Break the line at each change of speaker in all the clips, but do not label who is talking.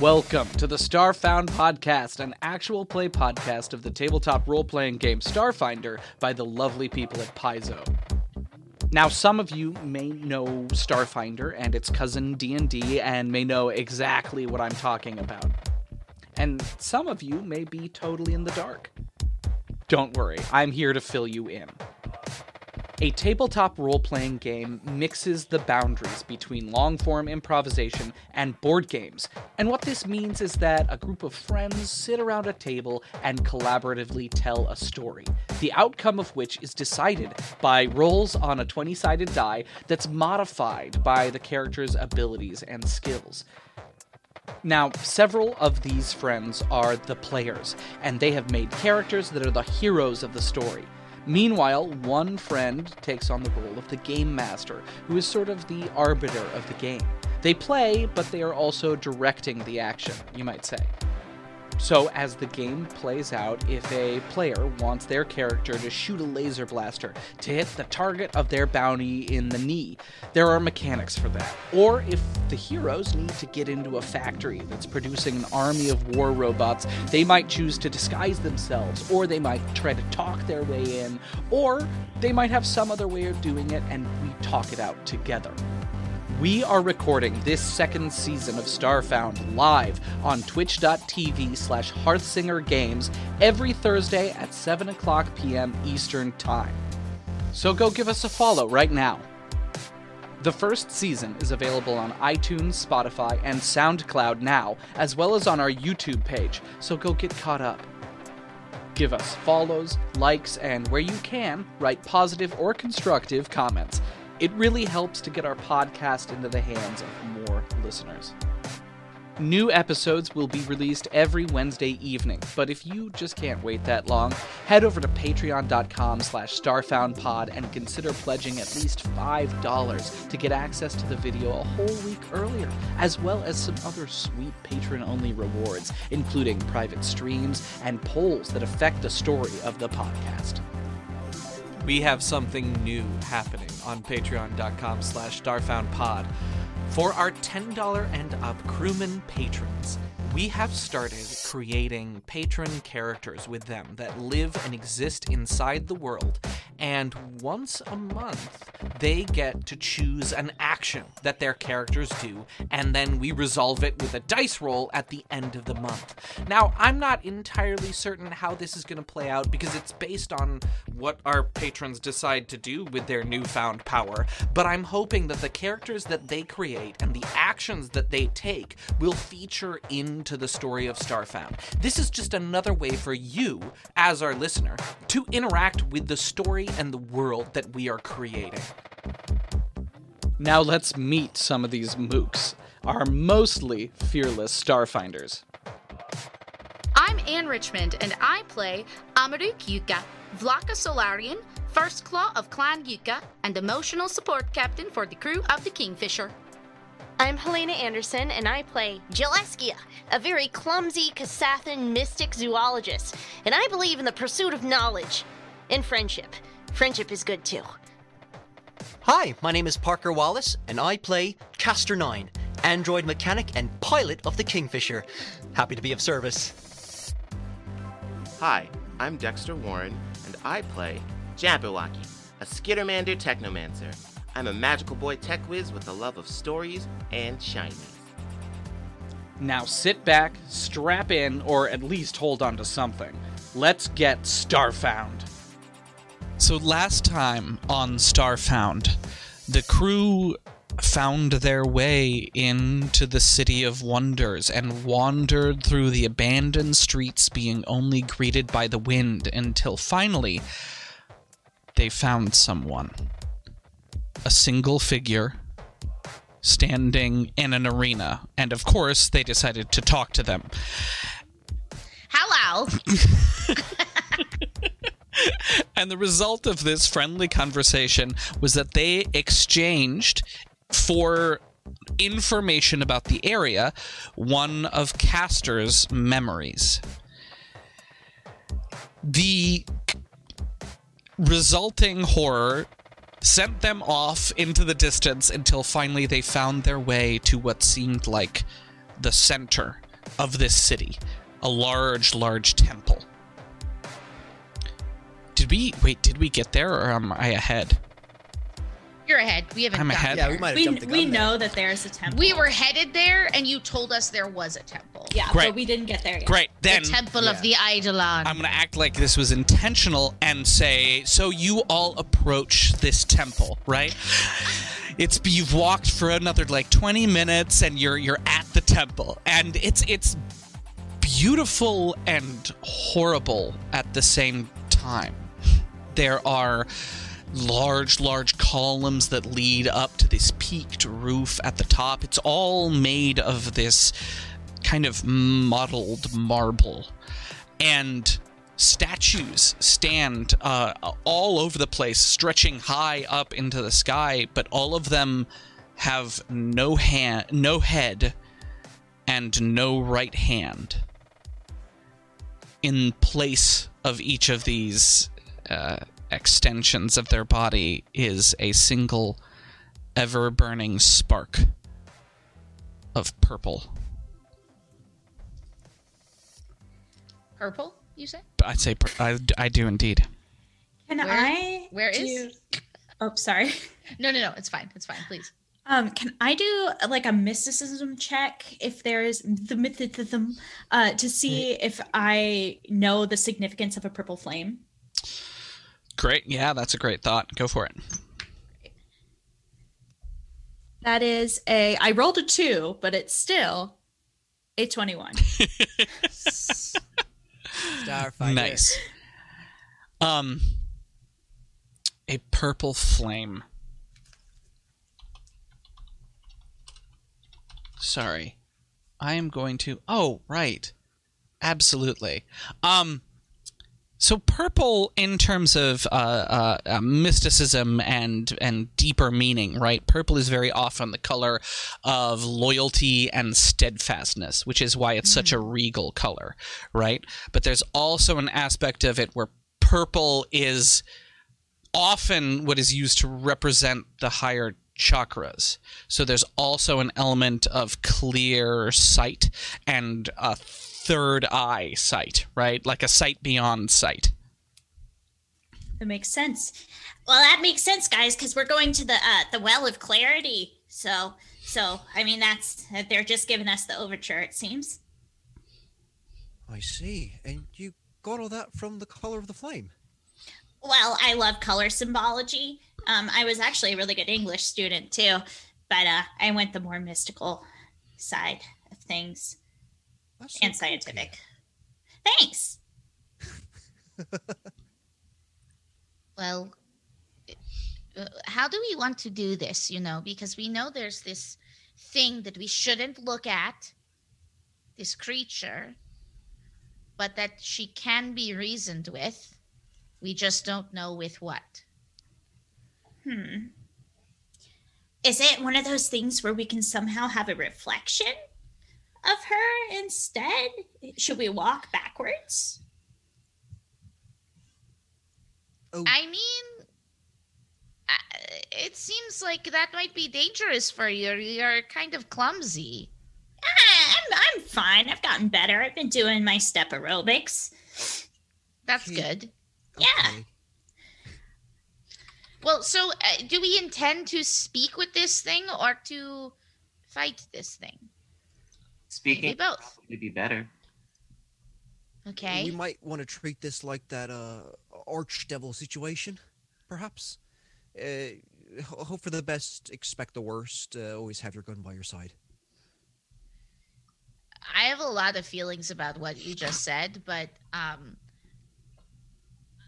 Welcome to the Starfound Podcast, an actual play podcast of the tabletop role playing game Starfinder by the lovely people at Paizo. Now, some of you may know Starfinder and its cousin D&D and may know exactly what I'm talking about. And some of you may be totally in the dark. Don't worry, I'm here to fill you in. A tabletop role playing game mixes the boundaries between long form improvisation and board games. And what this means is that a group of friends sit around a table and collaboratively tell a story, the outcome of which is decided by rolls on a 20 sided die that's modified by the character's abilities and skills. Now, several of these friends are the players, and they have made characters that are the heroes of the story. Meanwhile, one friend takes on the role of the game master, who is sort of the arbiter of the game. They play, but they are also directing the action, you might say. So, as the game plays out, if a player wants their character to shoot a laser blaster to hit the target of their bounty in the knee, there are mechanics for that. Or if the heroes need to get into a factory that's producing an army of war robots, they might choose to disguise themselves, or they might try to talk their way in, or they might have some other way of doing it and we talk it out together. We are recording this second season of Starfound live on twitch.tv slash hearthsingergames every Thursday at 7 o'clock p.m. Eastern Time. So go give us a follow right now. The first season is available on iTunes, Spotify, and SoundCloud now, as well as on our YouTube page, so go get caught up. Give us follows, likes, and where you can, write positive or constructive comments. It really helps to get our podcast into the hands of more listeners. New episodes will be released every Wednesday evening, but if you just can't wait that long, head over to patreon.com slash starfoundpod and consider pledging at least $5 to get access to the video a whole week earlier, as well as some other sweet patron-only rewards, including private streams and polls that affect the story of the podcast we have something new happening on patreon.com slash starfoundpod for our $10 and up crewman patrons we have started creating patron characters with them that live and exist inside the world and once a month they get to choose an action that their characters do and then we resolve it with a dice roll at the end of the month. Now i'm not entirely certain how this is going to play out because it's based on what our patrons decide to do with their newfound power but i'm hoping that the characters that they create and the actions that they take will feature into the story of starfound this is just another way for you as our listener to interact with the story and the world that we are creating. Now let's meet some of these mooks, our mostly fearless starfinders.
I'm Anne Richmond, and I play Amaruk Yuka, Vlaka Solarian, First Claw of Clan Yuka, and emotional support captain for the crew of the Kingfisher.
I'm Helena Anderson, and I play Gilleskia, a very clumsy Kasathan mystic zoologist, and I believe in the pursuit of knowledge and friendship. Friendship is good too.
Hi, my name is Parker Wallace, and I play Castor 9, android mechanic and pilot of the Kingfisher. Happy to be of service.
Hi, I'm Dexter Warren, and I play Jabberwocky, a Skittermander Technomancer. I'm a magical boy tech whiz with a love of stories and shiny.
Now sit back, strap in, or at least hold on to something. Let's get Starfound. So last time on Starfound, the crew found their way into the City of Wonders and wandered through the abandoned streets, being only greeted by the wind until finally they found someone. A single figure standing in an arena, and of course, they decided to talk to them.
Hello.
and the result of this friendly conversation was that they exchanged for information about the area one of Castor's memories. The resulting horror sent them off into the distance until finally they found their way to what seemed like the center of this city, a large, large temple. Did we wait? Did we get there, or am I ahead?
You're ahead. We haven't.
I'm ahead.
Yeah, we might have
We,
jumped the gun
we
there.
know that there's a temple.
We were headed there, and you told us there was a temple.
Yeah,
Great.
but we didn't get there yet.
Great. Then
the temple
yeah.
of the Eidolon.
I'm gonna act like this was intentional and say, so you all approach this temple, right? It's you've walked for another like 20 minutes and you're you're at the temple, and it's it's beautiful and horrible at the same time. There are large, large columns that lead up to this peaked roof at the top. It's all made of this kind of mottled marble. And statues stand uh, all over the place, stretching high up into the sky, but all of them have no hand, no head, and no right hand. In place of each of these uh, extensions of their body is a single, ever burning spark of purple.
Purple, you say?
I'd say pur- I, I do indeed.
Can
Where-
I?
where
do-
is-
Oh, sorry.
No, no, no. It's fine. It's fine. Please.
Um, can I do like a mysticism check if there's the mythicism uh, to see if I know the significance of a purple flame?
Great. Yeah, that's a great thought. Go for it.
That is a. I rolled a two, but it's still a twenty-one.
Starfighter.
Nice. Um, a purple flame. Sorry, I am going to. Oh, right. Absolutely. Um, so purple, in terms of uh, uh, uh, mysticism and and deeper meaning, right? Purple is very often the color of loyalty and steadfastness, which is why it's such a regal color, right? But there's also an aspect of it where purple is often what is used to represent the higher chakras. So there's also an element of clear sight and a third eye sight, right? Like a sight beyond sight.
That makes sense. Well, that makes sense, guys, because we're going to the uh, the well of clarity. So, so I mean, that's they're just giving us the overture. It seems.
I see. And you got all that from the color of the flame.
Well, I love color symbology. Um, I was actually a really good English student too, but uh, I went the more mystical side of things
That's
and
cool,
scientific.
Kate.
Thanks.
Well, uh, how do we want to do this? You know, because we know there's this thing that we shouldn't look at, this creature, but that she can be reasoned with. We just don't know with what.
Hmm. Is it one of those things where we can somehow have a reflection of her instead? Should we walk backwards?
Oh,
I mean, uh, it seems like that might be dangerous for you. You're kind of clumsy.
I'm, I'm fine. I've gotten better. I've been doing my step aerobics.
That's
Okay.
good.
yeah.
okay.
Well, so uh, do we intend to speak with this thing or to fight this thing?
Speaking
Maybe both.
would be better.
Okay.
We might want to treat this like that uh archdevil situation, perhaps. Uh, hope for the best, expect the worst. Uh, always have your gun by your side.
I have a lot of feelings about what you just said, but um,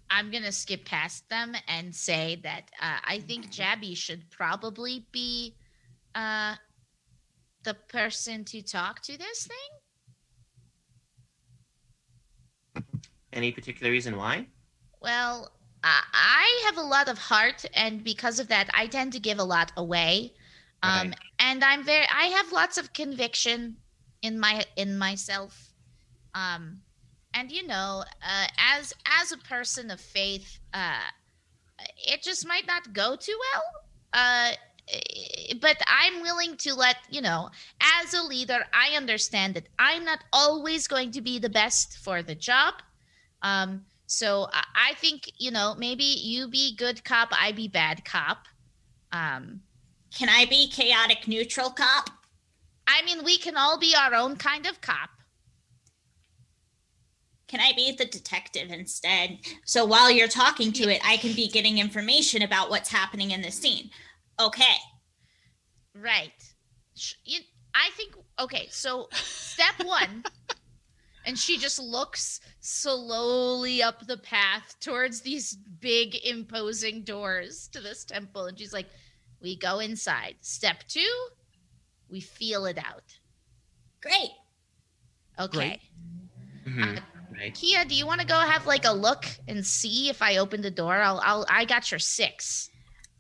I'm gonna skip past them and say that uh, I think Jabby should probably be uh, the person to talk to this thing.
Any particular reason why?
Well, I I have a lot of heart, and because of that, I tend to give a lot away. Um,
Right.
and I'm very, I have lots of conviction in my in myself. Um, and you know, uh, as as a person of faith, uh, it just might not go too well. Uh, but I'm willing to let, you know, as a leader, I understand that I'm not always going to be the best for the job. Um, so I, I think, you know, maybe you be good cop, I be bad cop. Um,
Can I be chaotic neutral cop?
I mean, we can all be our own kind of cop.
Can I be the detective instead? So while you're talking to it, I can be getting information about what's happening in the scene. Okay.
Right. You, I think, okay, so step one, and she just looks slowly up the path towards these big, imposing doors to this temple. And she's like, we go inside. Step two, we feel it out.
Great.
Okay.
Mhm. Right.
Kia, do you want to go have like a look and see if I open the door? I'll, I'll, I got your six.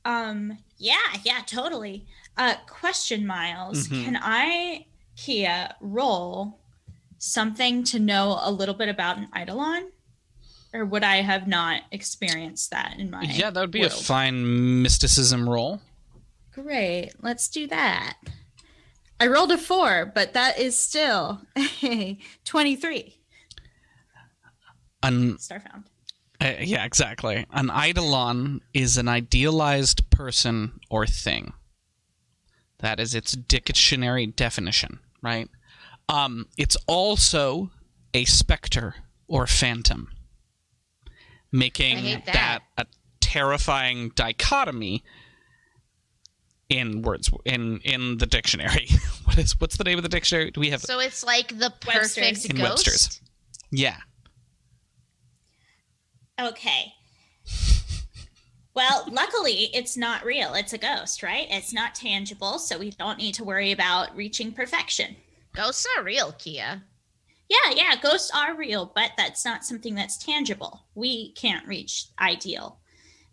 Um, yeah, yeah, totally. Uh, question, Miles.
Mhm.
Can I, Kia, roll something to know a little bit about an Eidolon? Or would I have not experienced that in my
yeah, that would be a fine mysticism roll.
Great. Let's do that. I rolled a four, but that is still a 23.
An
Starfound.
Uh, yeah, exactly. An eidolon is an idealized person or thing. That is its dictionary definition, right? Um, it's also a specter or phantom, making
I hate that.
a terrifying dichotomy in words in in the dictionary. what is what's the name of the dictionary? Do we have?
So it's like the
Webster's.
perfect
In
ghost.
Webster's. yeah,
Okay. Well, luckily, it's not real. It's a ghost, right? It's not tangible, so we don't need to worry about reaching perfection.
Ghosts are real, Kia.
Yeah, yeah, ghosts are real, but that's not something that's tangible. We can't reach ideal.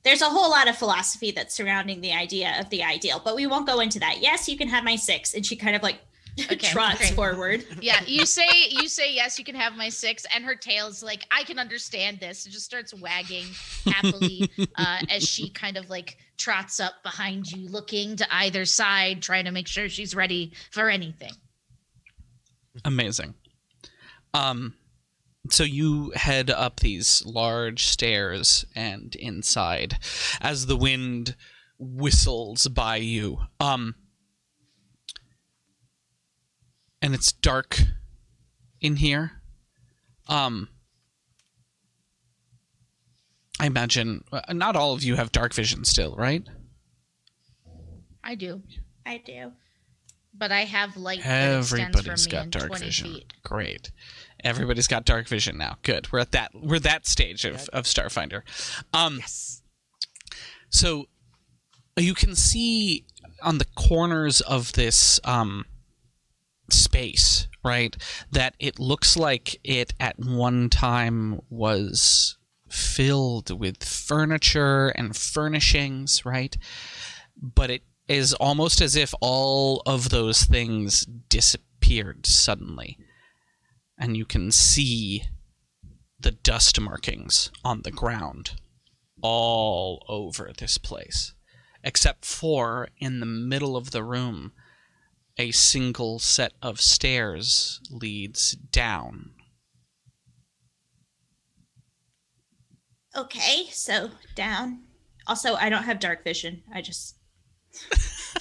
There's a whole lot of philosophy that's surrounding the idea of the ideal, but we won't go into that. Yes, you can have my six. And she kind of like
Okay,
trots
great.
forward.
Yeah, you say you say yes, you can have my six, and her tail's like, I can understand this. It just starts wagging happily uh, as she kind of like trots up behind you, looking to either side, trying to make sure she's ready for anything.
Amazing. Um, so you head up these large stairs and inside as the wind whistles by you. Um, and it's dark in here. Um, I imagine uh, not all of you have dark vision still, right?
I do,
I do.
but I have light that extends from
Everybody's
me
got
in
dark vision.
feet.
Great. Everybody's got dark vision now. Good. We're at that we're that stage of, of Starfinder. Um
Yes.
so you can see on the corners of this um space, right? That it looks like it at one time was filled with furniture and furnishings, right? But it is almost as if all of those things disappeared suddenly. And you can see the dust markings on the ground all over this place. Except for in the middle of the room, a single set of stairs leads down.
Okay, so down. Also, I don't have dark vision. I just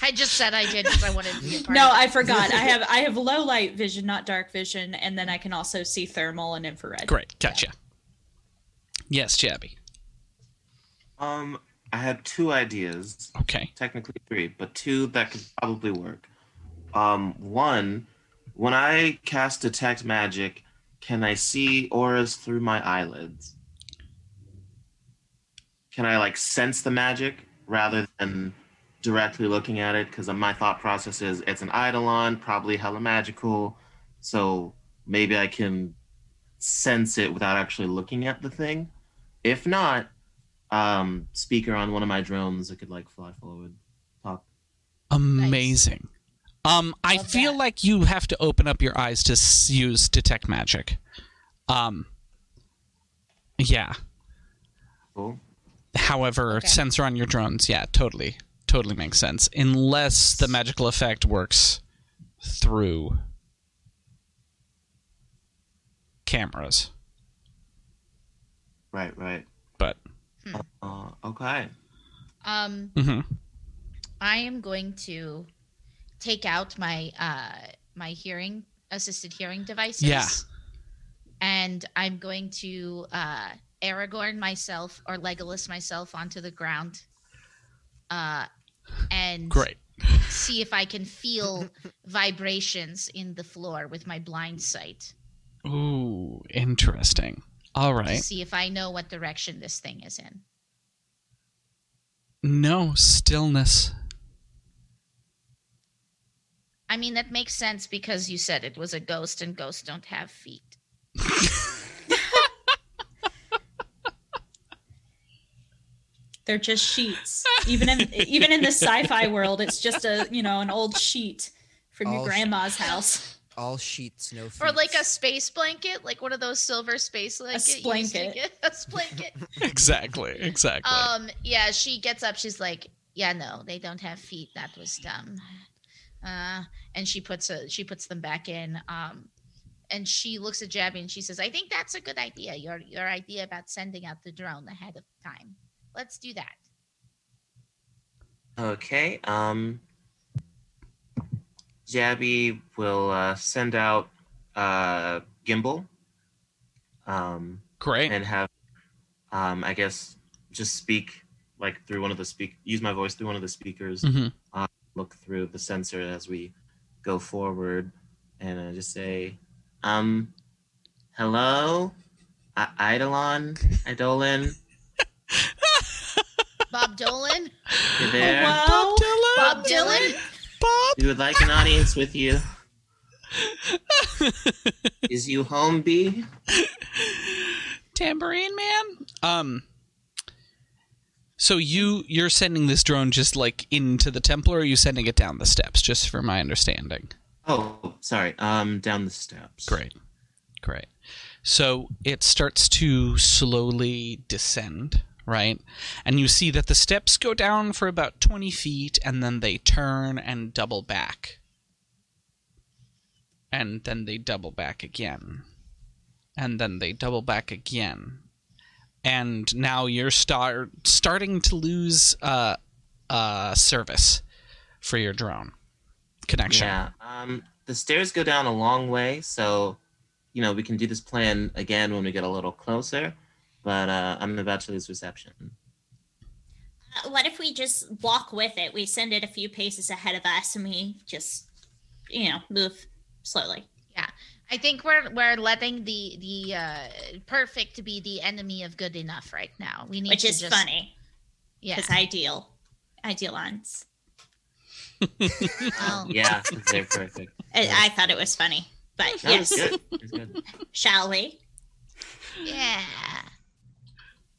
I just said I did because I wanted to be a part
No,
of it.
I forgot. I have I have low light vision, not dark vision, and then I can also see thermal and infrared.
Great, gotcha. Yes, Jabby.
Um, I have two ideas,
Okay.
technically three, but two that could probably work. Um, one, when I cast detect magic, can I see auras through my eyelids? Can I like sense the magic rather than directly looking at it? Because my thought process is it's an eidolon, probably hella magical, so maybe I can sense it without actually looking at the thing. If not, um, speaker on one of my drones that could like fly forward, talk.
Amazing. Um, I
Love
feel
that.
like you have to open up your eyes to s- use detect magic. Um, yeah.
Cool.
However,
Okay.
sensor on your drones, yeah, totally. totally makes sense. Unless the magical effect works through cameras.
Right, right.
But
Uh, okay.
Um,
mhm.
I am going to take out my uh my hearing assisted hearing devices.
Yeah.
And I'm going to uh Aragorn myself or Legolas myself onto the ground. Uh and
great.
see if I can feel vibrations in the floor with my blind sight.
Ooh, interesting. All right.
See if I know what direction this thing is in.
No stillness.
I mean that makes sense because you said it was a ghost and ghosts don't have feet.
They're just sheets. Even in even in the sci-fi world, it's just a you know an old sheet from your
All sh-
grandma's house.
All sheets, no feet.
Or like a space blanket, like one of those silver space blankets. you used to
splanket.
get- A blanket.
exactly. Exactly.
um, yeah, she gets up. She's like, "Yeah, no, they don't have feet. That was dumb." Uh, and she puts a, she puts them back in. Um, and she looks at Jabby and she says, "I think that's a good idea. Your your idea about sending out the drone ahead of time. Let's do that."
Okay. Um, Jabby will uh, send out uh, Gimbal. Um,
great.
and have, um, I guess, just speak like through one of the speak. Use my voice through one of the speakers.
Mhm.
Look through the sensor as we go forward, and uh, just say, um, hello, I- Eidolon, Eidolon,
Bob Dolan,
you there?
Hello?
Bob Dylan.
Bob.
We would like an audience with you. Is you home, B?
Tambourine Man. Um. So you you're sending this drone just like into the temple, or are you sending it down the steps? Just for my understanding.
Oh, sorry. Um, down the steps.
Great, great. So it starts to slowly descend, right? And you see that the steps go down for about twenty feet, and then they turn and double back, and then they double back again, and then they double back again, and now you're start starting to lose uh, uh, service for your drone connection.
Yeah. Um, the stairs go down a long way, so you know we can do this plan again when we get a little closer. But uh, I'm about to lose reception.
Uh, what if we just walk with it? We send it a few paces ahead of us, and we just you know move slowly.
I think we're we're letting the the uh, perfect be the enemy of good enough right now. We need
which
to
is
just,
funny
Yeah.
because ideal, idealons.
well,
Yeah, they're perfect.
I, I thought it was funny, but
That
yes,
was good. Good.
shall we?
yeah.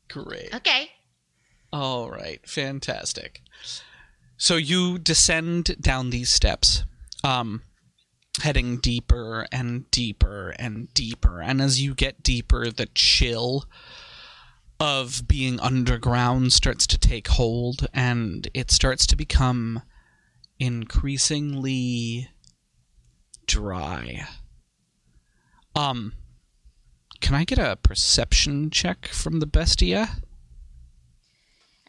Great.
Okay.
All right, fantastic. So you descend down these steps, um, heading deeper and deeper and deeper. And as you get deeper, the chill of being underground starts to take hold, and it starts to become increasingly dry. Um, can I get a perception check from the bestia?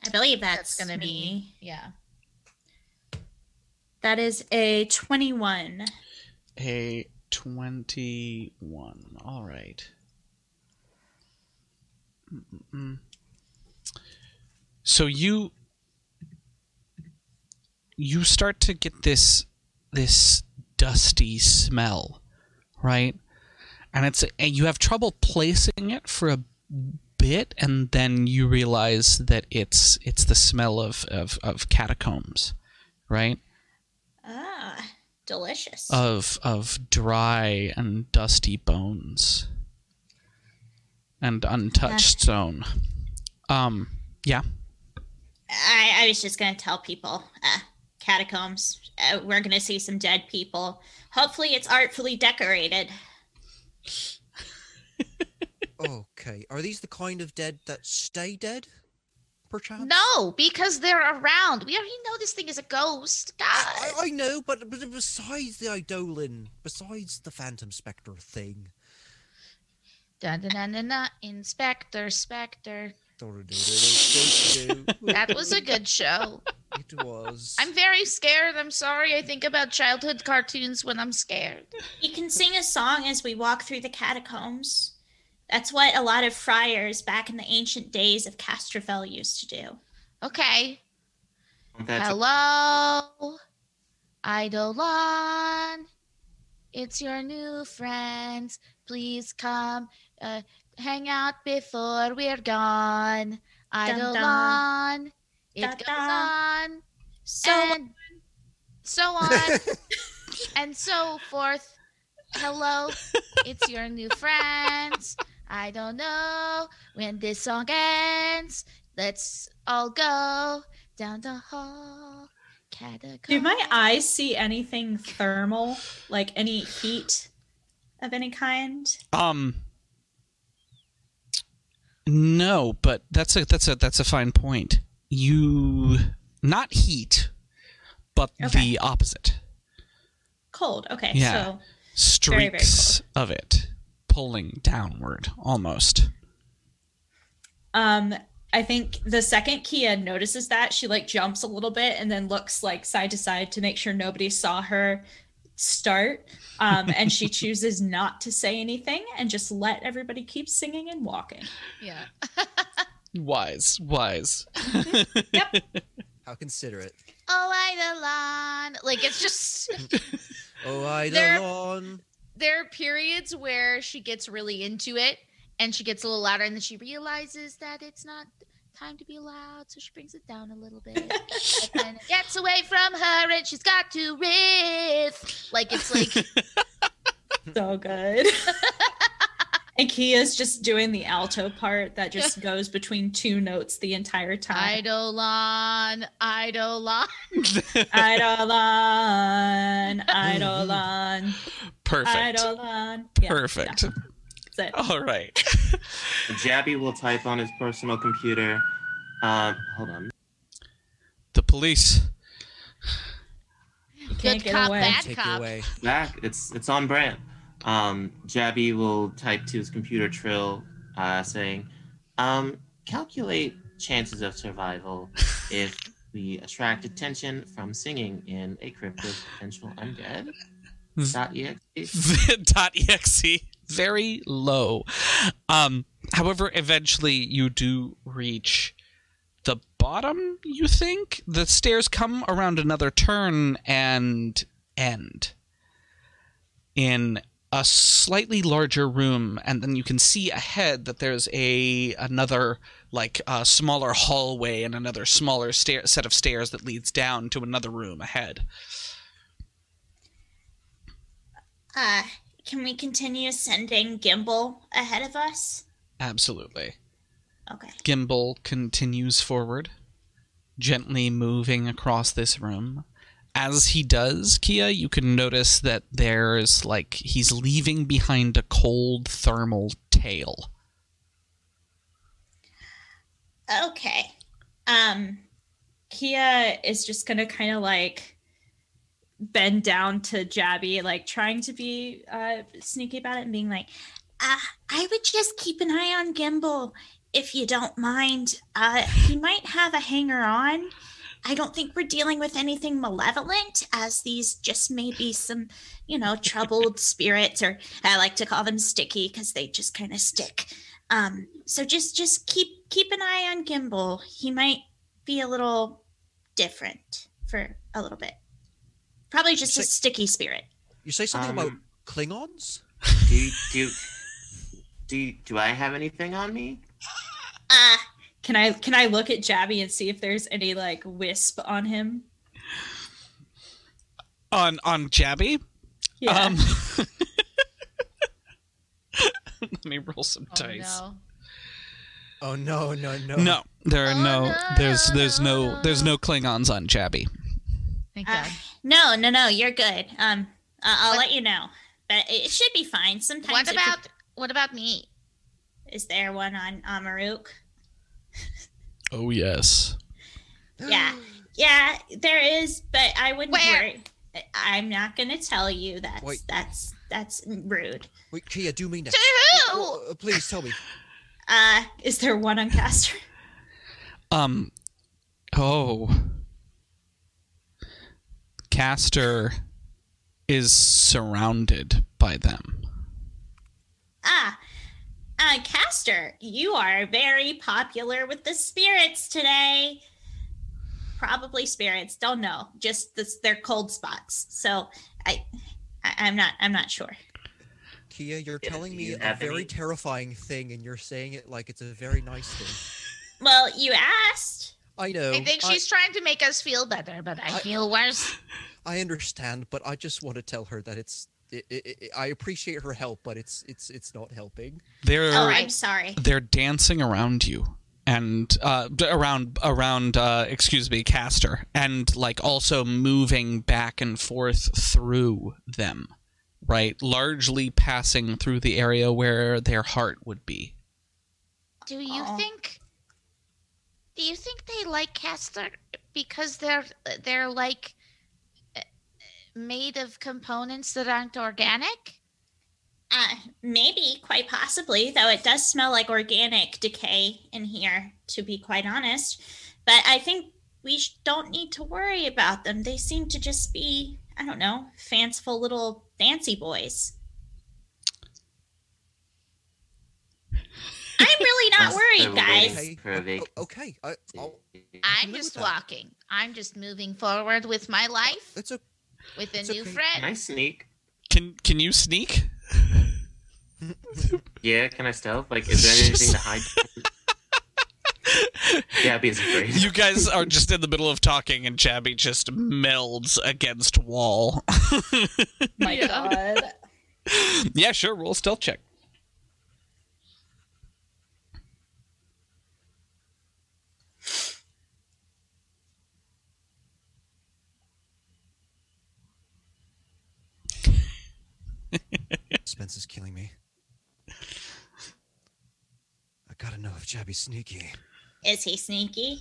I believe
That's,
that's,
gonna be yeah.
That is a twenty-one.
A 21. All right. Mm-mm-mm. So you you start to get this this dusty smell, right? And it's and you have trouble placing it for a bit and then you realize that it's it's the smell of of, of catacombs, right?
Delicious.
of of dry and dusty bones and untouched stone. Um, yeah.
I, I was just gonna tell people, uh, catacombs. Uh, we're gonna see some dead people. Hopefully, it's artfully decorated.
Okay, are these the kind of dead that stay dead? Perchance?
No, because they're around. We already know this thing is a ghost. God.
I, I know, but, but besides the Eidolon, besides the Phantom Spectre thing,
Dun, dun, dun, dun, dun. Inspector, Spectre.
that
That was a good show.
It was.
I'm very scared. I'm sorry. I think about childhood cartoons when I'm scared.
You can sing a song as we walk through the catacombs. That's what a lot of friars back in the ancient days of Castrovel used to do.
Okay.
That's
Hello, Eidolon. It's your new friends. Please come uh, hang out before we're gone.
dun.
Eidolon. It
Dun,
goes
dun.
on
So
and so on and so forth. Hello, it's your new friends. I don't know when this song ends. Let's all go down the hall. Catacomb.
Do my eyes see anything thermal, like any heat of any kind?
Um. No, but that's a that's a that's a fine point. You not heat, but
Okay.
the opposite.
Cold. Okay.
Yeah.
So Very, very
Streaks of it pulling downward almost.
um I think the second Kia notices that, she like jumps a little bit and then looks like side to side to make sure nobody saw her start. Um, and she chooses not to say anything and just let everybody keep singing and walking.
Yeah.
Wise, wise. Yep.
How considerate.
Oh, Eidolon. Like it's just
Oh,
There-
Eidolon.
There are periods where she gets really into it and she gets a little louder and then she realizes that it's not time to be loud so she brings it down a little bit and then gets away from her and she's got to riff like it's like
So good. and Kia's just doing the alto part that just goes between two notes the entire time.
eidolon eidolon
Eidolon, Eidolon,
Perfect.
Eidolon. Yeah,
Perfect.
yeah, that's it.
All right.
Jabby will type on his personal computer. Uh, hold on.
the police.
You can't
Good
get
cop,
away.
bad
Take
cop.
it away.
Back. It's it's on brand. Um, Jabby will type to his computer trill, uh, saying, um, "Calculate chances of survival if we attract attention from singing in a crypt of potential undead." Dot exe.
dot exe very low. Um however eventually you do reach the bottom you think? The stairs come around another turn and end in a slightly larger room and then you can see ahead that there's a another like a smaller hallway and another smaller stair set of stairs that leads down to another room ahead
Uh, can we continue sending Gimbal ahead of us?
absolutely
Okay.
Gimbal continues forward, gently moving across this room. As he does, Kia, you can notice that there's like he's leaving behind a cold thermal tail.
Okay. Um, Kia is just gonna kind of like bend down to Jabby, like trying to be uh sneaky about it and being like, uh, I would just keep an eye on Gimbal if you don't mind. Uh, he might have a hanger on. I don't think we're dealing with anything malevolent, as these just may be some, you know, troubled spirits, or I like to call them sticky because they just kind of stick. Um, so just just keep keep an eye on Gimbal. He might be a little different for a little bit. Probably just a sticky spirit.
You say something about
Um,
Klingons?
Do you, do you, do you, do I have anything on me?
Uh can I can I look at Jabby and see if there's any like wisp on him?
On on Jabby.
Yeah.
Um, let me roll some
Oh,
dice.
no.
Oh no, no, no.
No, there are
Oh,
no,
no,
there's there's
no,
no there's
no.
no Klingons on Jabby.
Thank
Uh,
God.
no, no, no, you're good. Um uh, I'll
What-
let you know. But it it should be fine. Sometimes
What
it could-
about what about me?
is there one on Amaruk?
Oh yes.
Yeah. Yeah, there is, but I wouldn't
Where?
worry. I'm not going to tell you. That's
Wait.
that's that's rude.
Wait, Kia, do you mean that.
To who?
Please tell me.
Uh, is there one on Castor?
Um. Oh. Castor is surrounded by them.
Ah, uh, Castor, you are very popular with the spirits today. Probably spirits. Don't know. Just this, they're cold spots. So I, I, I'm not. I'm not sure.
Kia, you're
Yeah,
telling
do
me
you
a very
any-
terrifying thing, and you're saying it like it's a very nice thing.
Well, you asked.
I know.
I think she's trying to make us feel better, but I
I-
feel worse.
I understand, but I just want to tell her that it's. It, it, it, I appreciate her help, but it's it's it's not helping.
They're
Oh, I'm sorry.
they're dancing around you and uh around around uh excuse me Castor, and like also moving back and forth through them right largely passing through the area where their heart would be
Do you
Aw.
think? Do you think they like Castor because they're they're like uh, made of components that aren't organic?
Uh, maybe, quite possibly, though it does smell like organic decay in here, to be quite honest. But I think we don't need to worry about them. They seem to just be, I don't know, fanciful little fancy boys. I'm really not worried, guys.
Okay.
For a vac-
o- okay. I, I'll,
I'm just walking. I'm just moving forward with my life
it's a,
with a new
okay.
friend.
Can I sneak?
can can you sneak
Yeah, can I stealth? Like, is there anything to hide? yeah, because afraid.
you guys are just in the middle of talking and Jabby just melds against wall
My God.
yeah sure roll a stealth check
Spence is killing me. I gotta know if Jabby's sneaky.
Is he sneaky?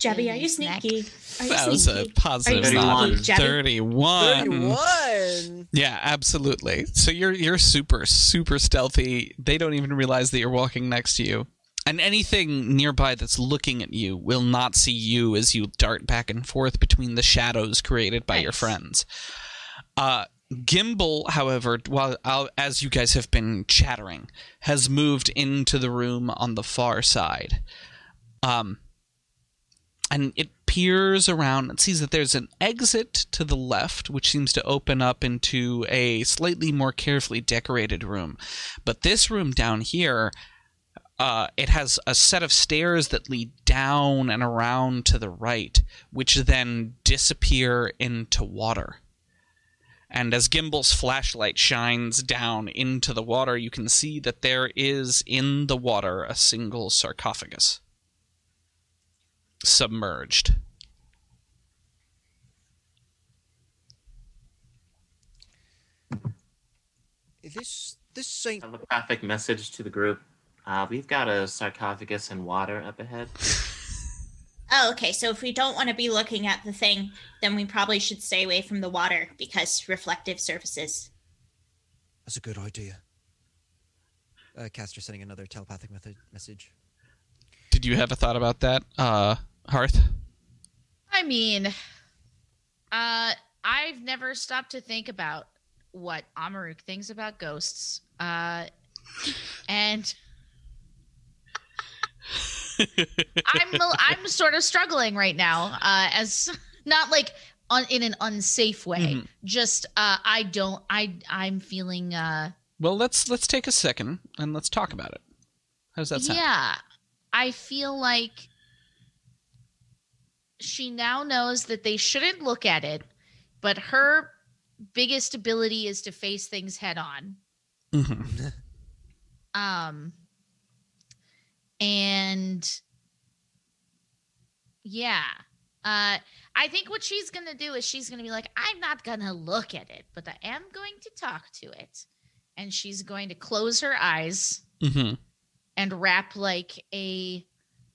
Jebby, are you sneaky? Are you
that was a
sneaky?
positive
Are you
nod.
sneaky,
Jabby?
31
Thirty-one.
Yeah, absolutely. So you're you're super super stealthy. They don't even realize that you're walking next to you. And anything nearby that's looking at you will not see you as you dart back and forth between the shadows created by your
Nice.
friends. Uh Gimbal, however, while uh, as you guys have been chattering, has moved into the room on the far side. Um and it peers around and sees that there's an exit to the left, which seems to open up into a slightly more carefully decorated room. But this room down here, uh, it has a set of stairs that lead down and around to the right, which then disappear into water. And as Gimbal's flashlight shines down into the water, you can see that there is in the water a single sarcophagus submerged.
This this ain't
Telepathic message to the group. Uh, we've got a sarcophagus in water up ahead.
Oh, okay. So if we don't want to be looking at the thing, then we probably should stay away from the water because reflective surfaces.
that's a good idea. Uh, Castor sending another telepathic method message.
Did you have a thought about that, uh, Hearth?
I mean, uh, I've never stopped to think about what Amaruk thinks about ghosts. Uh, and I'm I'm sort of struggling right now, uh, as not like on in an unsafe way.
Mhm.
Just uh, I don't I I'm feeling uh,
Well, let's let's take a second and let's talk about it. How does that sound?
Yeah. I feel like she now knows that they shouldn't look at it, but her biggest ability is to face things head on.
Mhm.
Um and yeah. Uh I think what she's going to do is she's going to be like I'm not going to look at it, but I am going to talk to it. And she's going to close her eyes
Mhm.
and wrap like a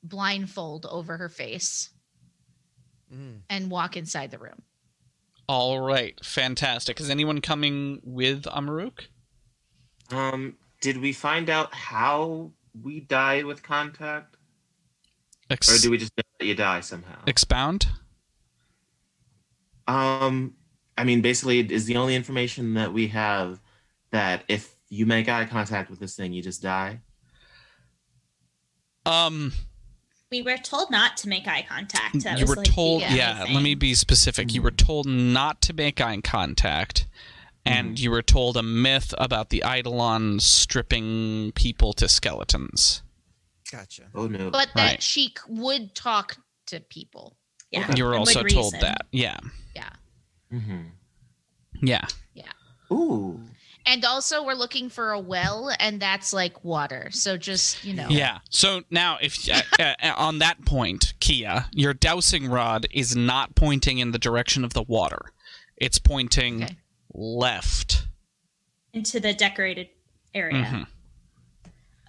blindfold over her face
Mm.
and walk inside the room.
All right, fantastic. Is anyone coming with Amaruk?
Um, did we find out how we die with contact,
Ex-
or do we just know that you die somehow?
expound?
Um, I mean, basically, it is the only information that we have that if you make eye contact with this thing, you just die.
Um,
We were told not to make eye contact. That
you
was
were
like
told. Yeah,
thing.
let me be specific. You were told not to make eye contact, and you were told a myth about the Eidolon stripping people to skeletons.
Gotcha.
Oh no!
But that
Right.
she would talk to people.
Yeah,
You were
and
also told
reason.
that. Yeah,
Yeah.
Mm-hmm.
Yeah. yeah.
Ooh,
And also we're looking for a well and that's like water. So just, you know.
Yeah. So now, if uh, uh, on that point, Kia, your dowsing rod is not pointing in the direction of the water; it's pointing
Okay.
Left.
into the decorated area.
Mhm.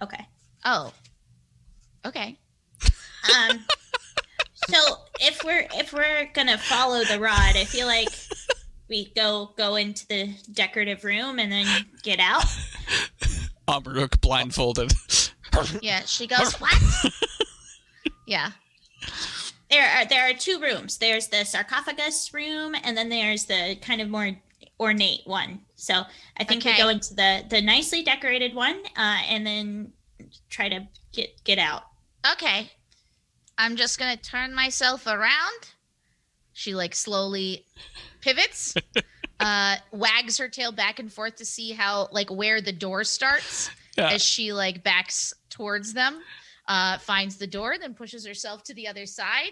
Okay.
Oh. Okay.
Um. so if we're if we're gonna follow the rod, I feel like we go go into the decorative room and then get out.
Amaruk blindfolded.
Yeah, she goes, "What?" yeah.
There are there are two rooms. There's the sarcophagus room, and then there's the kind of more ornate one. So I think we go into the the nicely decorated one, uh, and then try to get get out.
Okay. I'm just going to turn myself around. She like slowly pivots, uh wags her tail back and forth to see how like where the door starts
Yeah.
as she like backs towards them. Uh finds the door, then pushes herself to the other side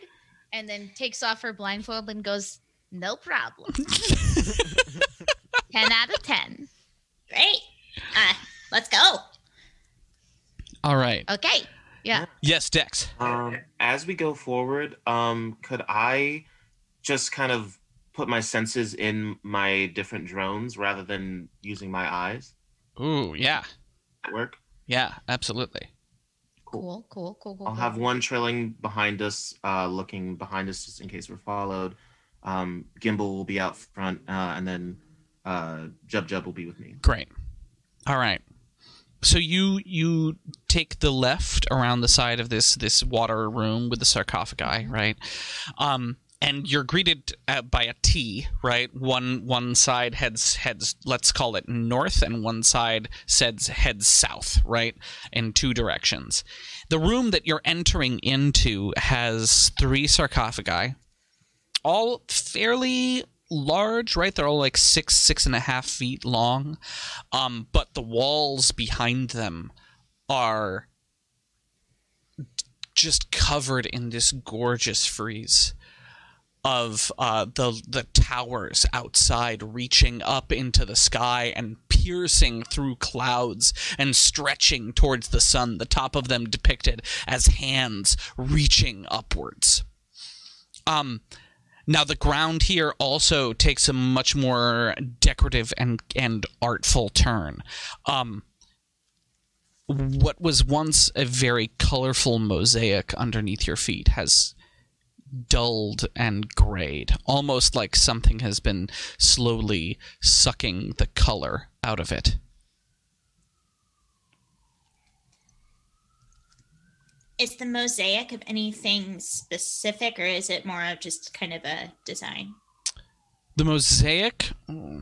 and then takes off her blindfold and goes, "No problem." 10 out of 10.
Great. Uh, let's go.
All right.
Okay. Yeah.
Yes, Dex.
Um, as we go forward, um, could I just kind of put my senses in my different drones rather than using my eyes?
Ooh, yeah,
That work?
yeah, absolutely.
Cool, cool, cool, cool.
I'll
cool.
have one trailing behind us, uh, looking behind us just in case we're followed. Um, Gimbal will be out front, uh, and then uh, Jub Jub will be with me.
Great. All right. So you you take the left around the side of this this water room with the sarcophagi, right? Um, and you're greeted uh, by a T, right? One one side heads heads let's call it north, and one side says heads south, right? In two directions. The room that you're entering into has three sarcophagi, all fairly large, right? They're all like six, six and a half feet long. Um, but the walls behind them are just covered in this gorgeous frieze of uh, the the towers outside reaching up into the sky and piercing through clouds and stretching towards the sun. The top of them depicted as hands reaching upwards. Um, now the ground here also takes a much more decorative and and artful turn. Um, what was once a very colorful mosaic underneath your feet has dulled and grayed, almost like something has been slowly sucking the color out of it.
Is the mosaic of anything specific, or is it more of just kind of a design?
The mosaic. hmm.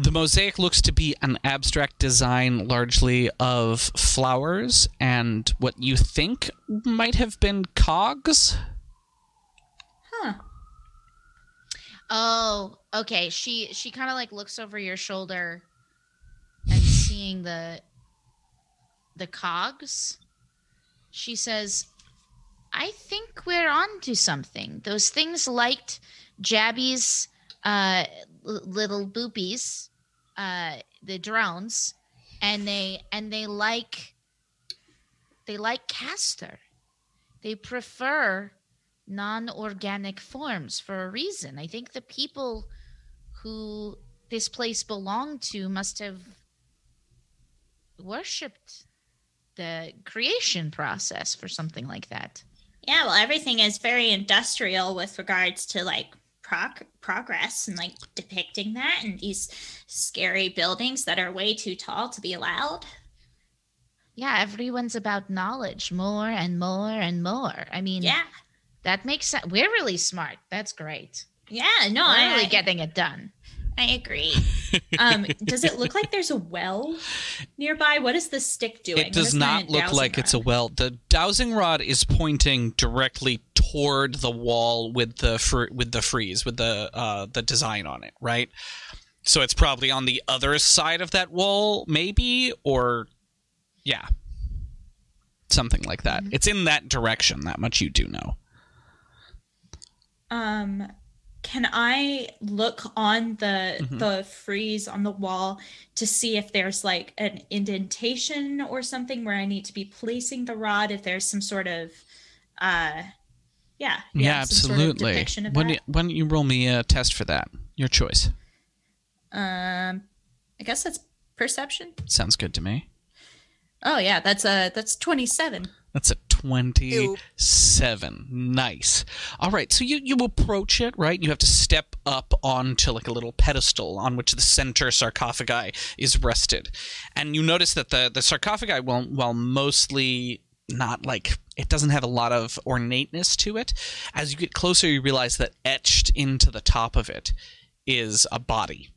The mosaic looks to be an abstract design largely of flowers and what you think might have been cogs.
Huh.
Oh, okay. She she kind of like looks over your shoulder and seeing the the cogs. She says, "I think we're on to something. Those things liked Jabby's uh, little boopies, uh, the drones, and they and they like they like Castor. They prefer non-organic forms for a reason. I think the people who this place belonged to must have worshipped the creation process for something like that.
Yeah, well, everything is very industrial with regards to like prog- progress and like depicting that and these scary buildings that are way too tall to be allowed.
Yeah, everyone's about knowledge more and more and more. I mean,
Yeah.
that makes sense. We're really smart. That's great.
Yeah, no,
We're
I,
really
I-
getting it done.
I agree. um, does it look like there's a well nearby? What is the stick doing?
It does not look like it's a well. The dowsing rod is pointing directly toward the wall with the fr- with the frieze with the uh, the design on it, right? So it's probably on the other side of that wall, maybe, or yeah, something like that.
Mm-hmm.
It's in that direction. That much you do know.
Um, can I look on the
Mhm.
the frieze on the wall to see if there's like an indentation or something where I need to be placing the rod? If there's some sort of, uh, yeah,
Yeah,
sort of
absolutely.
depiction of
why, don't you, why don't you roll me a test for that? Your choice.
Um, I guess that's perception.
Sounds good to me.
Oh yeah, that's a that's twenty seven.
That's a 27. Nice. All right, so you, you approach it, right? You have to step up onto like a little pedestal on which the center sarcophagi is rested. And you notice that the, the sarcophagi, while, while mostly not like, it doesn't have a lot of ornateness to it, as you get closer, you realize that etched into the top of it is a body.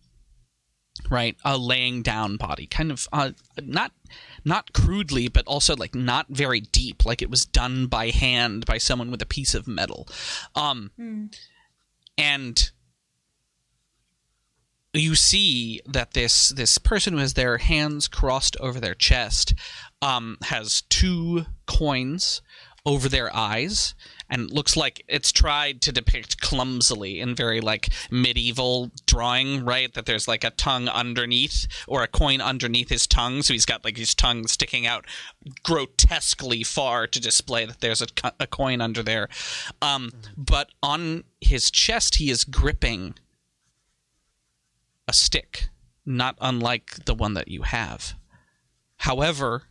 Right, a laying down body, kind of uh, not not crudely, but also like not very deep, like it was done by hand by someone with a piece of metal. Um, and you see that this this person who has their hands crossed over their chest um, has two coins over their eyes and looks like it's tried to depict clumsily in very like medieval drawing right? That there's like a tongue underneath or a coin underneath his tongue. So he's got like his tongue sticking out grotesquely far to display that there's a, a coin under there. Um, but on his chest he is gripping a stick not unlike the one that you have. However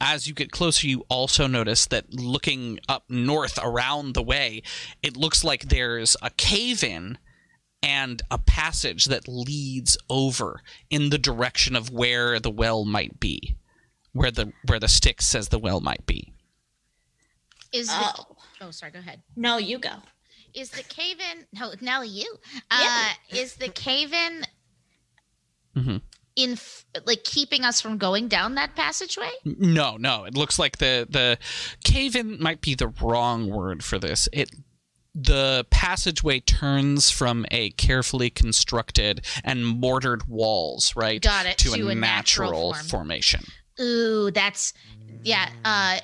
as you get closer, you also notice that looking up north around the way, it looks like there's a cave in and a passage that leads over in the direction of where the well might be, where the where the stick says the well might be.
Is
Oh.
the oh sorry, go ahead.
No, you go.
Is the cave in no now you uh is the cave in
Mhm.
In like keeping us from going down that passageway?
No, no, it looks like the the cave in might be the wrong word for this. It the passageway turns from a carefully constructed and mortared walls, right,
Got it,
to,
to
a,
a natural
natural
form.
formation.
Ooh, that's yeah. Uh,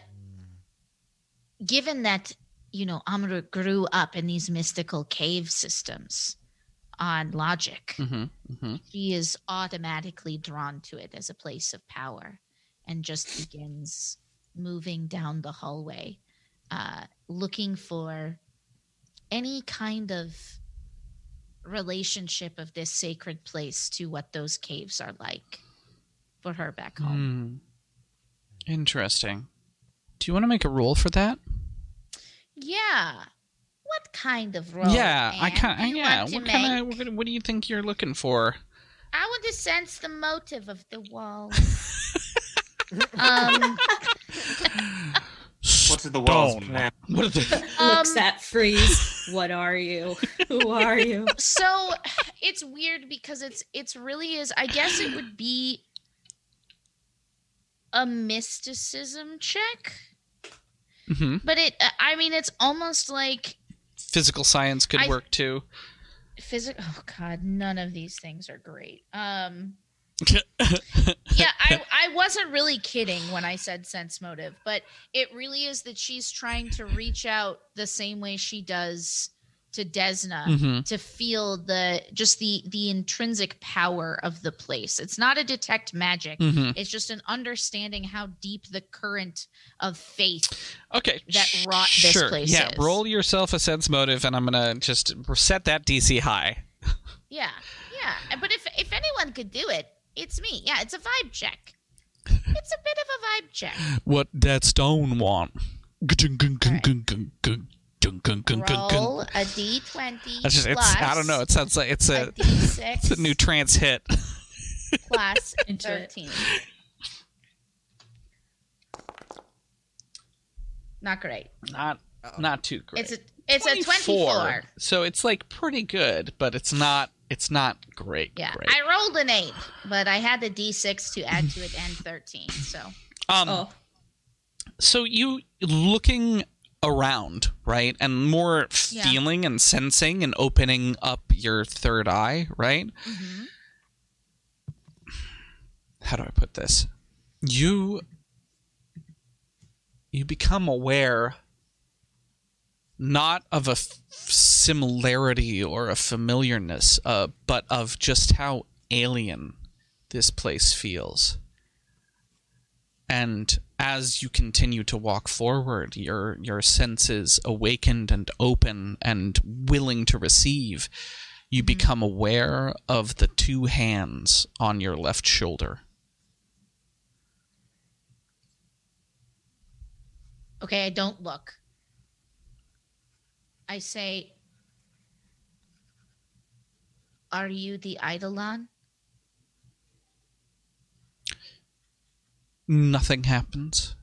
given that you know Amaruk grew up in these mystical cave systems on logic,
hmm hmm
she is automatically drawn to it as a place of power, and just begins moving down the hallway, uh, looking for any kind of relationship of this sacred place to what those caves are like for her back home.
Hmm. Interesting. Do you want to make a roll for that?
Yeah. What kind of role?
yeah, I
Anne,
kind
do you
yeah.
want to
What kind of
make?
what, what do you think you're looking for?
I want to sense the motive of the wall. um,
What's the walls
Stone.
plan?
What are the
um,
Looks at freeze. what are you? Who are you?
so it's weird because it's it's really is. I guess it would be a mysticism check,
Mhm.
but it. I mean, it's almost like
physical science could
I-
work too?
physical. Oh God, none of these things are great. Um. yeah, I, I wasn't really kidding when I said sense motive, but it really is that she's trying to reach out the same way she does to Desna
Mhm.
to feel the just the the intrinsic power of the place. It's not a detect magic.
Mhm.
It's just an understanding how deep the current of faith.
Okay.
that
sh-
rot this
sure.
place
Yeah,
is.
roll yourself a sense motive, and I'm gonna just set that DC high.
Yeah, yeah. But if if anyone could do it, it's me. Yeah, it's a vibe check. It's a bit of a vibe check.
what that stone want?
Roll a d20
That's just, it's, I don't know. It sounds like it's
a
a,
d6
it's a new trance hit.
plus
Into it.
13. Not great.
Not, not too great.
It's a it's a 24.
So it's like pretty good, but it's not, it's not great.
Yeah,
great.
I rolled an 8, but I had the d6 to add to it and 13. So,
um,
Oh,
so you looking around right and more
Yeah.
feeling and sensing and opening up your third eye right
mhm.
how do i put this you you become aware not of a f- similarity or a familiarness uh, but of just how alien this place feels and as you continue to walk forward your your senses awakened and open and willing to receive you mm-hmm. become aware of the two hands on your left shoulder
okay, I don't look. I say, Are you the Eidolon?
Nothing happens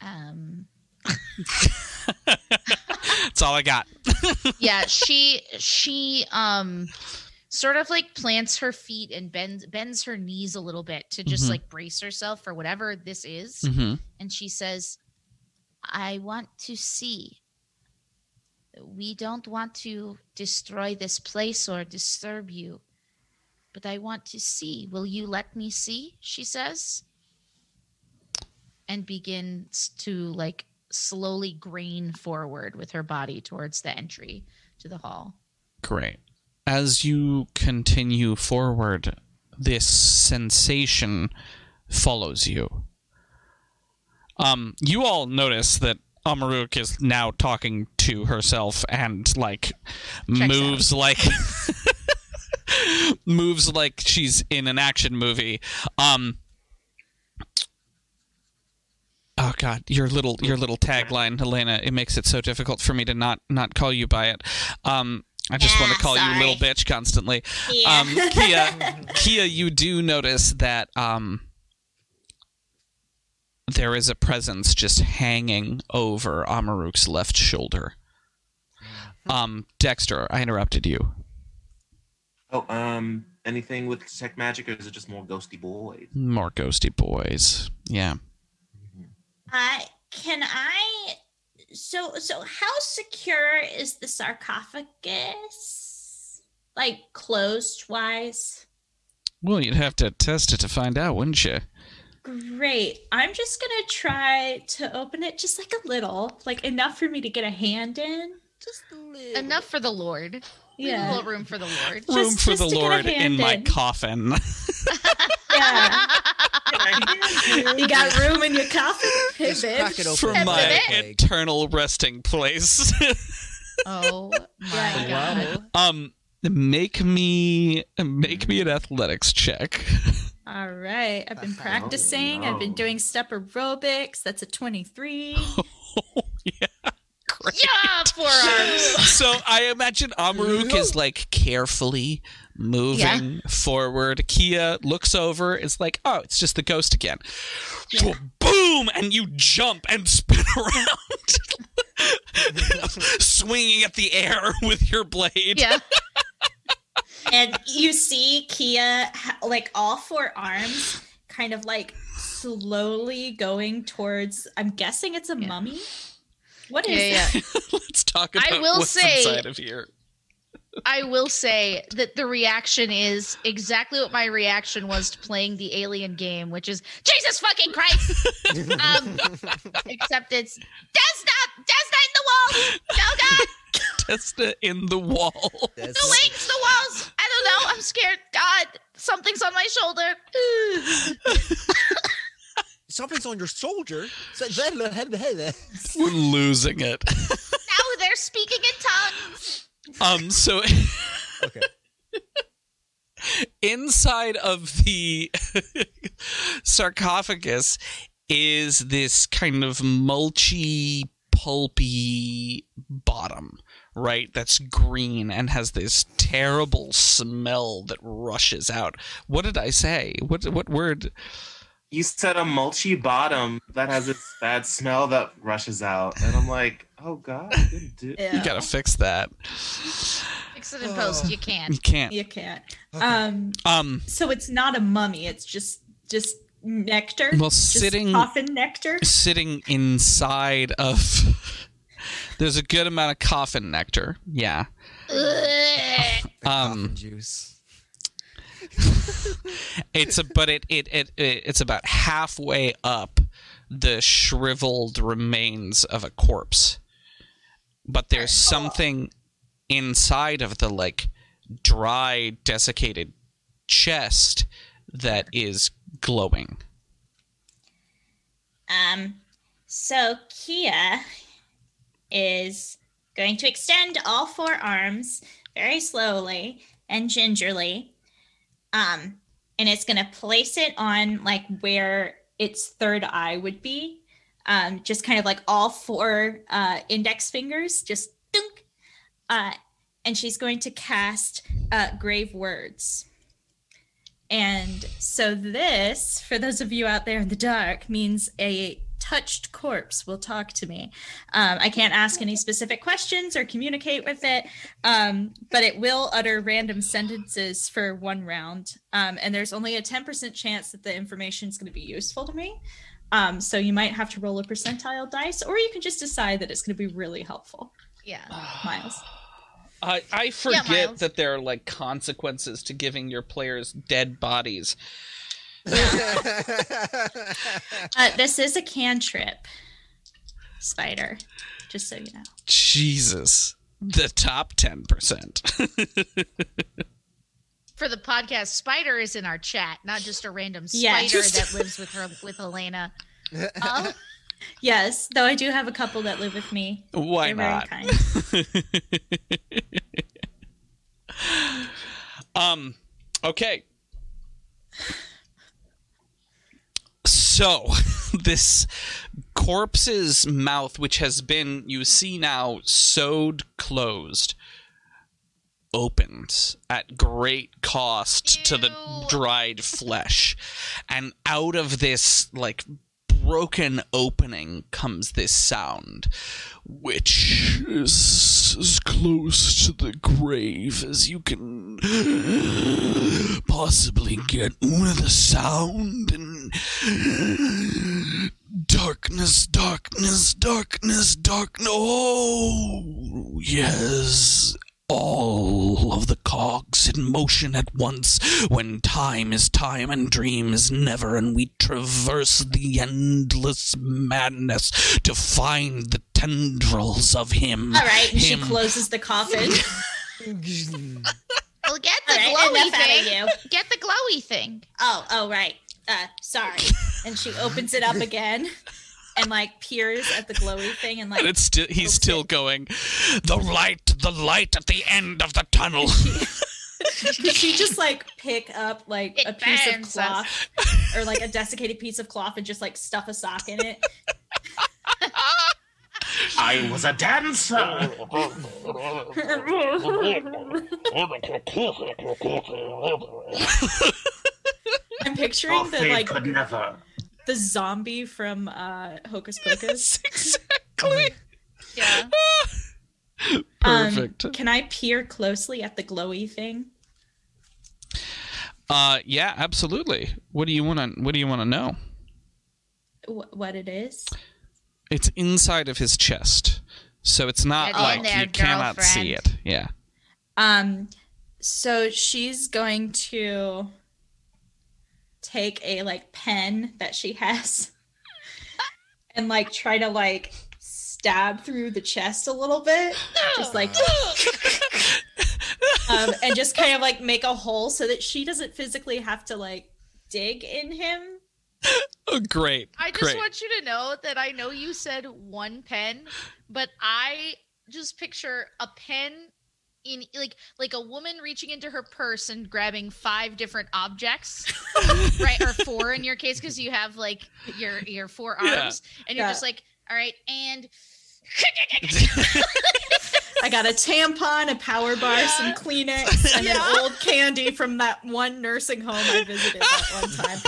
Um,
that's all i got
yeah, she she um sort of like plants her feet and bends bends her knees a little bit to just
Mhm.
like brace herself for whatever this is.
mm-hmm.
and she says, I want to see. We don't want to destroy this place or disturb you, but I want to see. Will you let me see? She says. And begins to like slowly grain forward with her body towards the entry to the hall.
Great. As you continue forward, this sensation follows you. Um, you all notice that Amaruk is now talking to herself and like
Checks
moves like moves like she's in an action movie. Um Oh god, your little your little tagline, Helena, it makes it so difficult for me to not not call you by it. Um I just want to call you little bitch constantly.
Yeah.
Um Kia Kia, you do notice that um there is a presence just hanging over Amaruk's left shoulder. Um, Dexter, I interrupted you.
Oh, um, anything with detect magic, or is it just more ghosty boys?
More ghosty boys. Yeah.
Uh, can I? So, so how secure is the sarcophagus? Like closed wise?
Well, you'd have to test it to find out, wouldn't you?
Great. I'm just gonna try to open it just like a little, like enough for me to get a hand in.
Just a little.
Enough for the Lord. Leave a
Yeah.
little room for the Lord.
Just-
Room for
just
the
to get a
Lord in
hand
my
in.
coffin.
Yeah. you got room in your coffin? Hey,
Just
babe.
crack it open.
For
with
my eternal resting place.
Oh my god.
um, make me make me an athletics check.
All right. I've been practicing. I've been doing step aerobics. That's a 23.
Oh, yeah. Great.
Yeah, forearms.
So I imagine Amaruk is like carefully moving forward. Kia looks over, is like, oh, it's just the ghost again. Boom! And you jump and spin around, swinging at the air with your blade.
Yeah.
and you see Kia, like all four arms, kind of like slowly going towards, I'm guessing it's a
Yeah.
mummy. What is
Yeah,
it?
yeah.
Let's talk about
I
about
will
what's
say-
inside of here.
I will say that the reaction is exactly what my reaction was to playing the alien game, which is Jesus fucking Christ. um, except it's Desna, Desna in the walls. No God,
Testa in the wall.
That's
the wings, the walls. I don't know. I'm scared. God, something's on my shoulder.
Something's on your soldier.
We're losing it.
now they're speaking in tongues.
Um. So
okay.
inside of the sarcophagus is this kind of mulchy, pulpy bottom, right? That's green and has this terrible smell that rushes out. What did I say? What what word?
You said a mulchy bottom that has this bad smell that rushes out, and I'm like, oh god, I didn't
You gotta fix that.
Fix it in post. You can't.
You can't.
You can't. Um,
Um.
so it's not a mummy. It's just just nectar.
Well,
Just
sitting-
coffin nectar.
sitting inside of. There's a good amount of coffin nectar. Yeah. Um.
Coffin juice.
It's a but it, it it it it's about halfway up the shriveled remains of a corpse. But there's something inside of the like dry desiccated chest that is glowing.
Um, so Kia is going to extend all four arms very slowly and gingerly. Um, and it's going to place it on like where its third eye would be. Um, just kind of like all four uh, index fingers, just dunk. Uh, and she's going to cast uh, Grave Words. And so this, for those of you out there in the dark, means a touched corpse will talk to me. Um, I can't ask any specific questions or communicate with it, um, but it will utter random sentences for one round. Um, and there's only a 10% chance that the information is going to be useful to me. Um, so you might have to roll a percentile dice, or you can just decide that it's going to be really helpful.
Yeah.
Miles.
I I forget
Miles.
that there are like consequences to giving your players dead bodies.
Uh, this is a cantrip, Spider, just so you know.
Jesus. The top 10%.
For the podcast, Spider is in our chat, not just a random
Yeah,
spider
just-
that lives with her with Elena. Oh,
Yes, though I do have a couple that live with me.
Why
They're very
not?
kind.
Um, okay. So, this corpse's mouth, which has been, you see now, sewed closed, opens at great cost to the dried flesh. And out of this, like, broken opening comes this sound, which is as close to the grave as you can possibly get with a sound and darkness, darkness, darkness, darkness. Oh, yes. All of the cogs in motion at once, when time is time and dream is never, and we traverse the endless madness to find the tendrils of him.
All right, and she closes the coffin.
well, get the
All right,
glowy
enough out of
thing. Get the glowy thing.
Oh, oh, right. Uh, sorry. And she opens it up again and like peers at the glowy thing and like
And it's still he's still
it-
going. The light, the light at the end of the tunnel.
Could she just like pick up like
It
a piece of
burns us.
cloth or like a desiccated piece of cloth and just like stuff a sock in it?
I was a dancer.
I'm picturing the
fate
like
could never.
The zombie from uh Hocus Pocus.
exactly.
Yeah.
Um,
Perfect.
can I peer closely at the glowy thing?
Uh, yeah, absolutely. What do you want to? What do you want to know?
Wh- what it is?
It's inside of his chest, so it's not
Get
like
there,
you cannot see it. Yeah.
Um, so she's going to take a like pen that she has and like try to like stab through the chest a little bit, just like um, and just kind of like make a hole so that she doesn't physically have to like dig in him.
Oh, great.
I just
great.
want you to know that I know you said one pen, but I just picture a pen in like like a woman reaching into her purse and grabbing five different objects, right? Or four in your case because you have like your your four
Yeah.
arms, and you're
Yeah.
just like, all right, and
I got a tampon, a power bar, some Kleenex, and
Yeah.
an old candy from that one nursing home I visited that one time.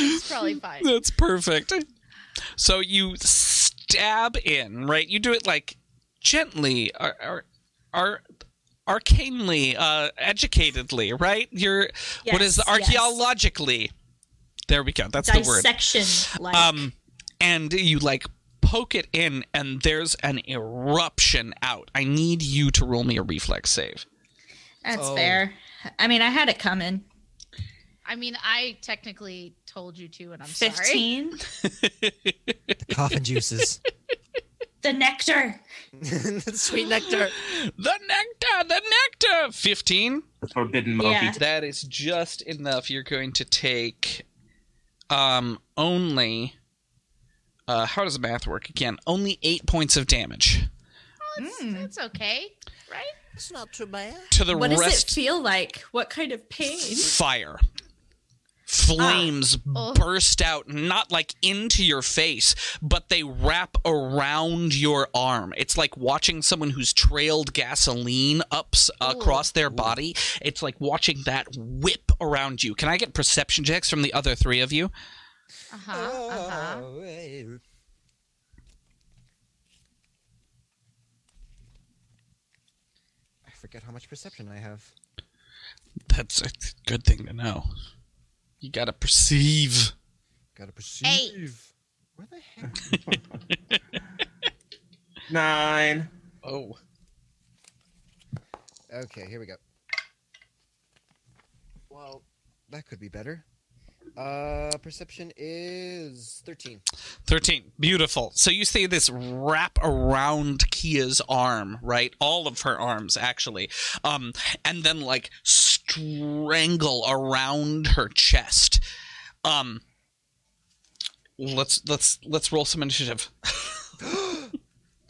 it's probably fine.
That's perfect. So you stab in, right? You do it like gently, are, are, or arcanely, uh, educatedly, right? You're what is
Yes,
the
yes.
archaeologically? There we go. That's the word.
Dissection, like
Um, and you like poke it in, and there's an eruption out. I need you to roll me a reflex save.
that's
Oh.
fair. I mean, I had it coming.
I mean, I technically told you to, and I'm sorry.
Fifteen.
Coffin juices.
The nectar.
Sweet nectar.
The nectar, the nectar. Fifteen.
The forbidden Moby.
Yeah.
That is just enough. You're going to take um only uh how does the math work again? Only 8 points of damage
That's,
Mm.
that's okay, right?
It's not too bad.
to the
What does it feel like? What kind of pain?
fire. Flames
Oh.
burst out not like into your face, but they wrap around your arm. It's like watching someone who's trailed gasoline ups across their body. It's like watching that whip around you. Can I get perception checks from the other 3 of you?
Uh huh. Uh huh.
I forget how much perception I have.
That's a good thing to know. You gotta perceive.
Gotta perceive. Where the heck?
Nine.
Oh.
Okay, here we go. Well, that could be better. Uh, perception is 13.
13. Beautiful. So you see this wrap around Kia's arm, right? All of her arms, actually. Um, and then like strangle around her chest. Um, let's let's let's roll some initiative.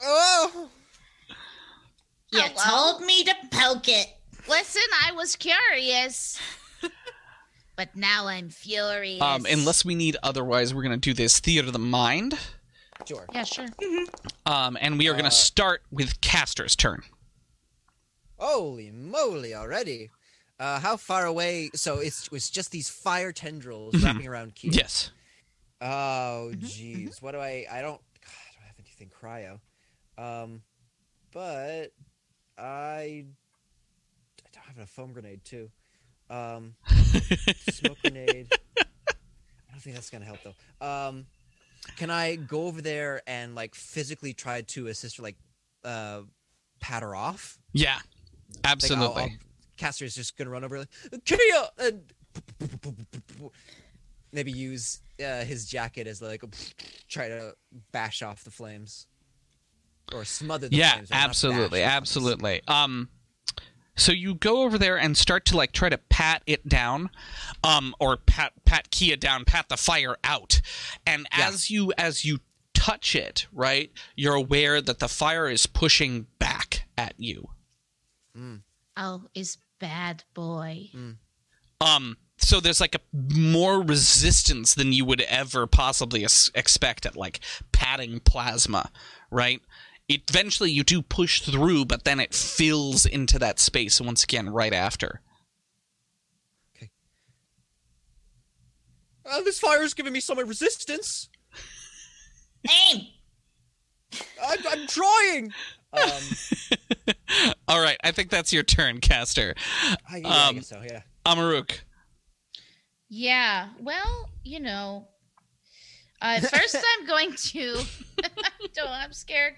Oh!
You
Hello?
told me to poke it.
Listen, I was curious. but now I'm furious.
Um, unless we need otherwise, we're gonna do this theater of the mind.
Sure.
Yeah, sure.
Um, and we are gonna start with Castor's turn.
Holy moly already. Uh, how far away? So it's, it's just these fire tendrils
Mhm.
wrapping around Kia.
Yes.
Oh, jeez. What do I? I don't. God, I don't have anything cryo. Um, but I. I don't have a foam grenade too. Um, smoke grenade. I don't think that's gonna help though. Um, can I go over there and like physically try to assist her, like, uh, pat her off?
Yeah.
Like, I'll-
Absolutely.
I'll- Castor is just gonna run over like Kia and maybe use uh, his jacket as like a, try to bash off the flames. Or smother the
yeah
flames. or not
absolutely absolutely. Um so you go over there and start to like try to pat it down um or pat pat kia down pat the fire out. And
Yeah.
as you as you touch it right you're aware that the fire is pushing back at you.
Oh, is bad boy.
um so there's like a more resistance than you would ever possibly es- expect at like patting plasma right eventually you do push through but then it fills into that space once again right after
Uh, this fire's giving me so much resistance.
Aim.
I'm, I'm trying. Um,
all right i think that's your turn Castor
I, yeah, I
Um,
guess so. Yeah.
amaruk
Yeah. Well, you know. Uh, first, I'm going to. I don't. I'm scared.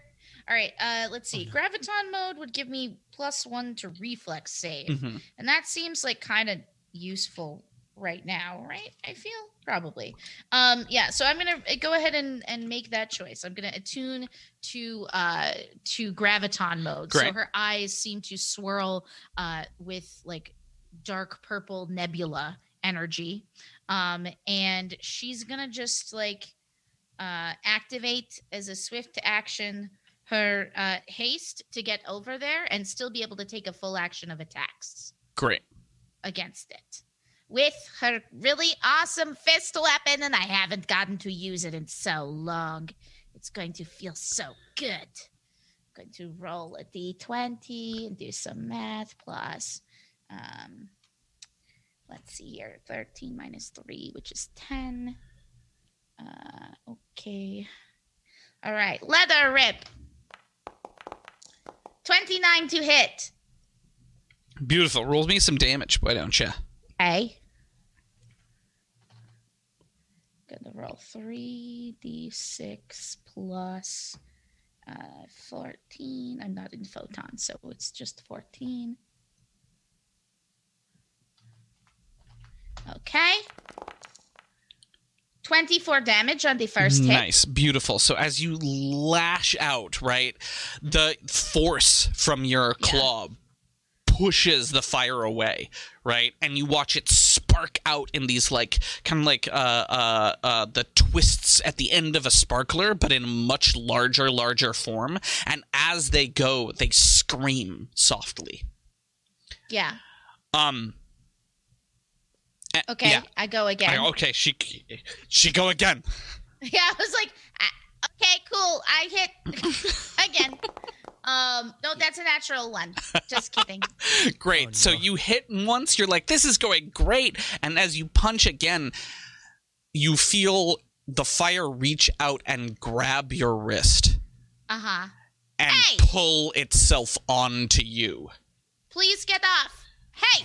All right. Uh, let's see. Graviton mode would give me plus one to reflex save,
Mhm.
and that seems like kind of useful right now, right? I feel probably. Um, yeah. So I'm gonna uh, go ahead and and make that choice. I'm gonna attune to uh to graviton mode. So her eyes seem to swirl uh with like dark purple nebula energy um and she's gonna just like uh activate as a swift action her uh, haste to get over there and still be able to take a full action of attacks
Great.
against it with her really awesome fist weapon. And I haven't gotten to use it in so long. It's going to feel so good. I'm going to roll a d20 and do some math plus. Um, let's see here 13 minus 3, which is 10. Uh, okay. All right. Leather rip. 29 to hit.
Beautiful. Roll me some damage, why don't you?
A. Gonna roll 3d6 plus uh, 14. I'm not in photon, so it's just 14. Okay. 24 damage on the first hit.
Nice, beautiful. So as you lash out, right, the force from your
Yeah.
Pushes the fire away, right, and you watch it spark out in these like kind of like uh, uh, uh, the twists at the end of a sparkler, but in much larger, larger form. And as they go, they scream softly.
Yeah.
Um.
Okay.
Yeah.
I go again.
I- okay. She she go again.
Yeah, I was like, "Ah, okay, cool. I hit again. Um, no, that's a natural one. Just kidding.
Great.
Oh,
So you hit once, you're like, this is going great. And as you punch again, you feel the fire reach out and grab your wrist
Uh huh.
and
Hey!
pull itself onto you.
Please get off. Hey.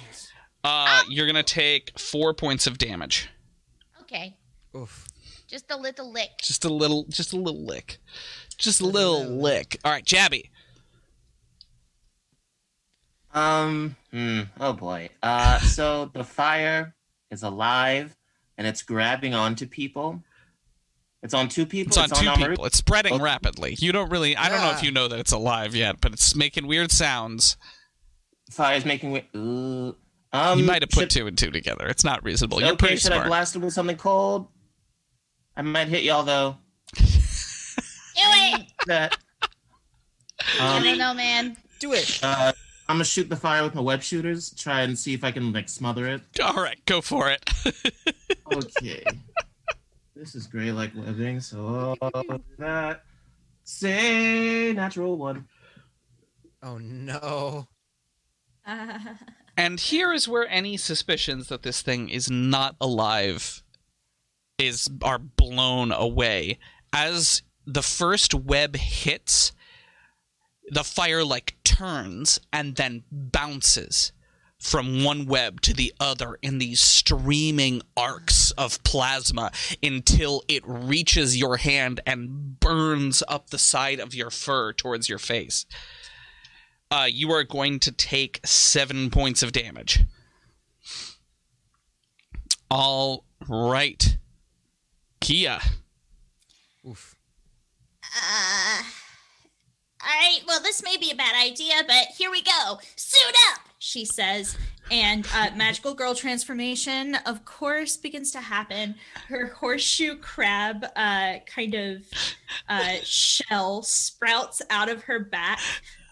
Uh, you're going to take four points of damage.
Okay.
Oof.
Just a little lick.
Just a little, just a little lick. Just a little lick. All right, Jabby.
Um. Hmm. Oh boy. Uh. So the fire is alive, and it's grabbing onto people. It's on two people.
It's on two
Amaruk?
people. It's spreading
Okay.
rapidly. You don't really, I don't know if you know that it's alive yet, but it's making weird sounds.
Fire's making. wi- Ooh. Um.
you might have put
should-
two and two together. It's not reasonable. You're
okay.
pretty
Should I
smart.
blast it with something cold? I might hit y'all though.
Do it.
That.
I
Um,
don't know, man.
Do it.
uh, I'm gonna shoot the fire with my web shooters. Try and see if I can like smother it.
All right, go for it.
Okay. this is great, like webbing. So I'll that. Say natural one.
Oh no.
Uh,
and here is where any suspicions that this thing is not alive is are blown away as the first web hits the fire like turns and then bounces from one web to the other in these streaming arcs of plasma until it reaches your hand and burns up the side of your fur towards your face. Uh, you are going to take seven points of damage. All right. Kia.
Oof.
uh, all right. Well, this may be a bad idea, but here we go. Suit up, she says. And uh, magical girl transformation, of course, begins to happen. Her horseshoe crab uh, kind of uh, shell sprouts out of her back,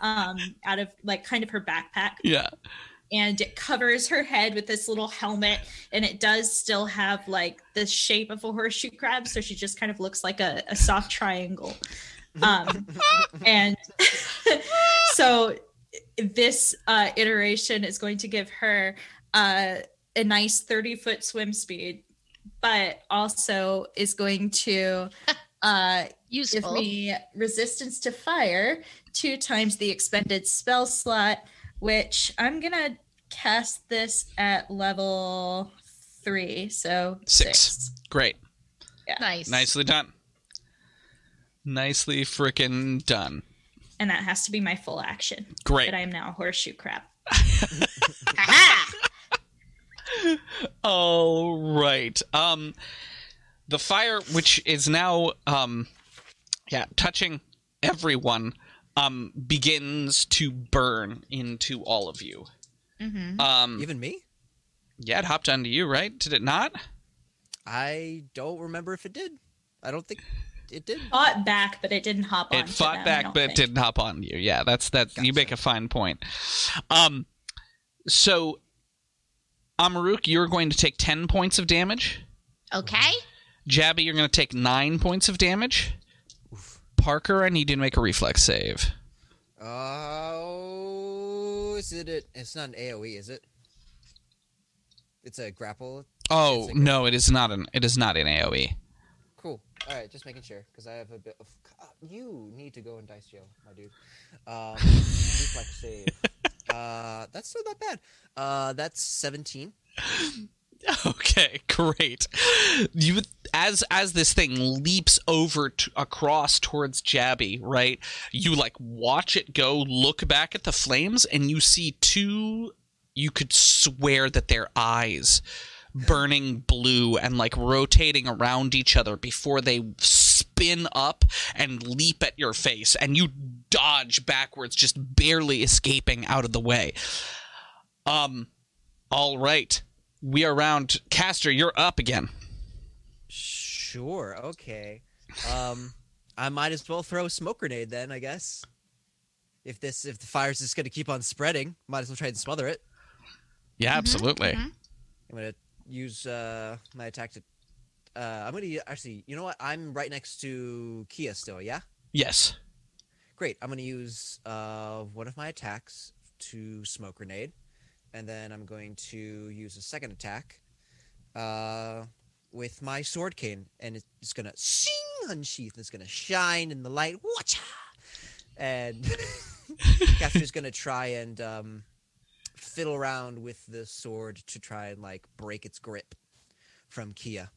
um, out of like kind of her backpack,
Yeah.
and it covers her head with this little helmet and it does still have like the shape of a horseshoe crab so she just kind of looks like a, a soft triangle um and so this uh iteration is going to give her uh a nice 30 foot swim speed but also is going to uh give me resistance to fire two times the expended spell slot which i'm gonna cast this at level three so
Six.
six,
Great.
nice.
Nicely done. Nicely frickin' done.
and that has to be my full action
Great.
that i am now a horseshoe crab
All right. Um, the fire, which is now, um, yeah, touching everyone, um, begins to burn into all of you.
Mm-hmm.
Um,
Even me?
yeah, it hopped onto you, right? Did it not?
I don't remember if it did. I don't think. It did.
Fought back, but it didn't hop on.
it fought back, but it didn't hop on you. Yeah, that's that. You make a fine point. Um, so Amaruk, you're going to take ten points of damage.
Okay.
Jabby, you're going to take nine points of damage. Parker, I need you to make a reflex save.
Oh, is it? it it's not an AOE, is it? It's a grapple.
Oh
It's a
no, it is not an. It is not an. AOE.
All right, just making sure because I have a bit of. uh, You need to go in dice jail, my dude. Um, reflex save. Uh, that's still not bad. Uh, that's seventeen.
Okay, great. You as as this thing leaps over t- across towards Jabby, right? You like watch it go, look back at the flames, and you see two. You could swear that their eyes burning blue and like rotating around each other before they spin up and leap at your face, and you dodge backwards, just barely escaping out of the way. Um, all right. We are round. Castor, you're up again.
Sure. Okay. Um, I might as well throw a smoke grenade then. I guess. If this, if the fire's just gonna keep on spreading, might as well try and smother it.
Yeah, absolutely.
mhm.
I'm gonna use uh, my attack to. Uh, I'm gonna actually. You know what? I'm right next to Kia still. Yeah.
Yes.
Great. I'm gonna use uh, one of my attacks to smoke grenade, and then I'm going to use a second attack uh, with my sword cane, and it's gonna sing unsheath. And it's gonna shine in the light. Watcha! And Castor's gonna try and um, fiddle around with the sword to try and like break its grip from Kia.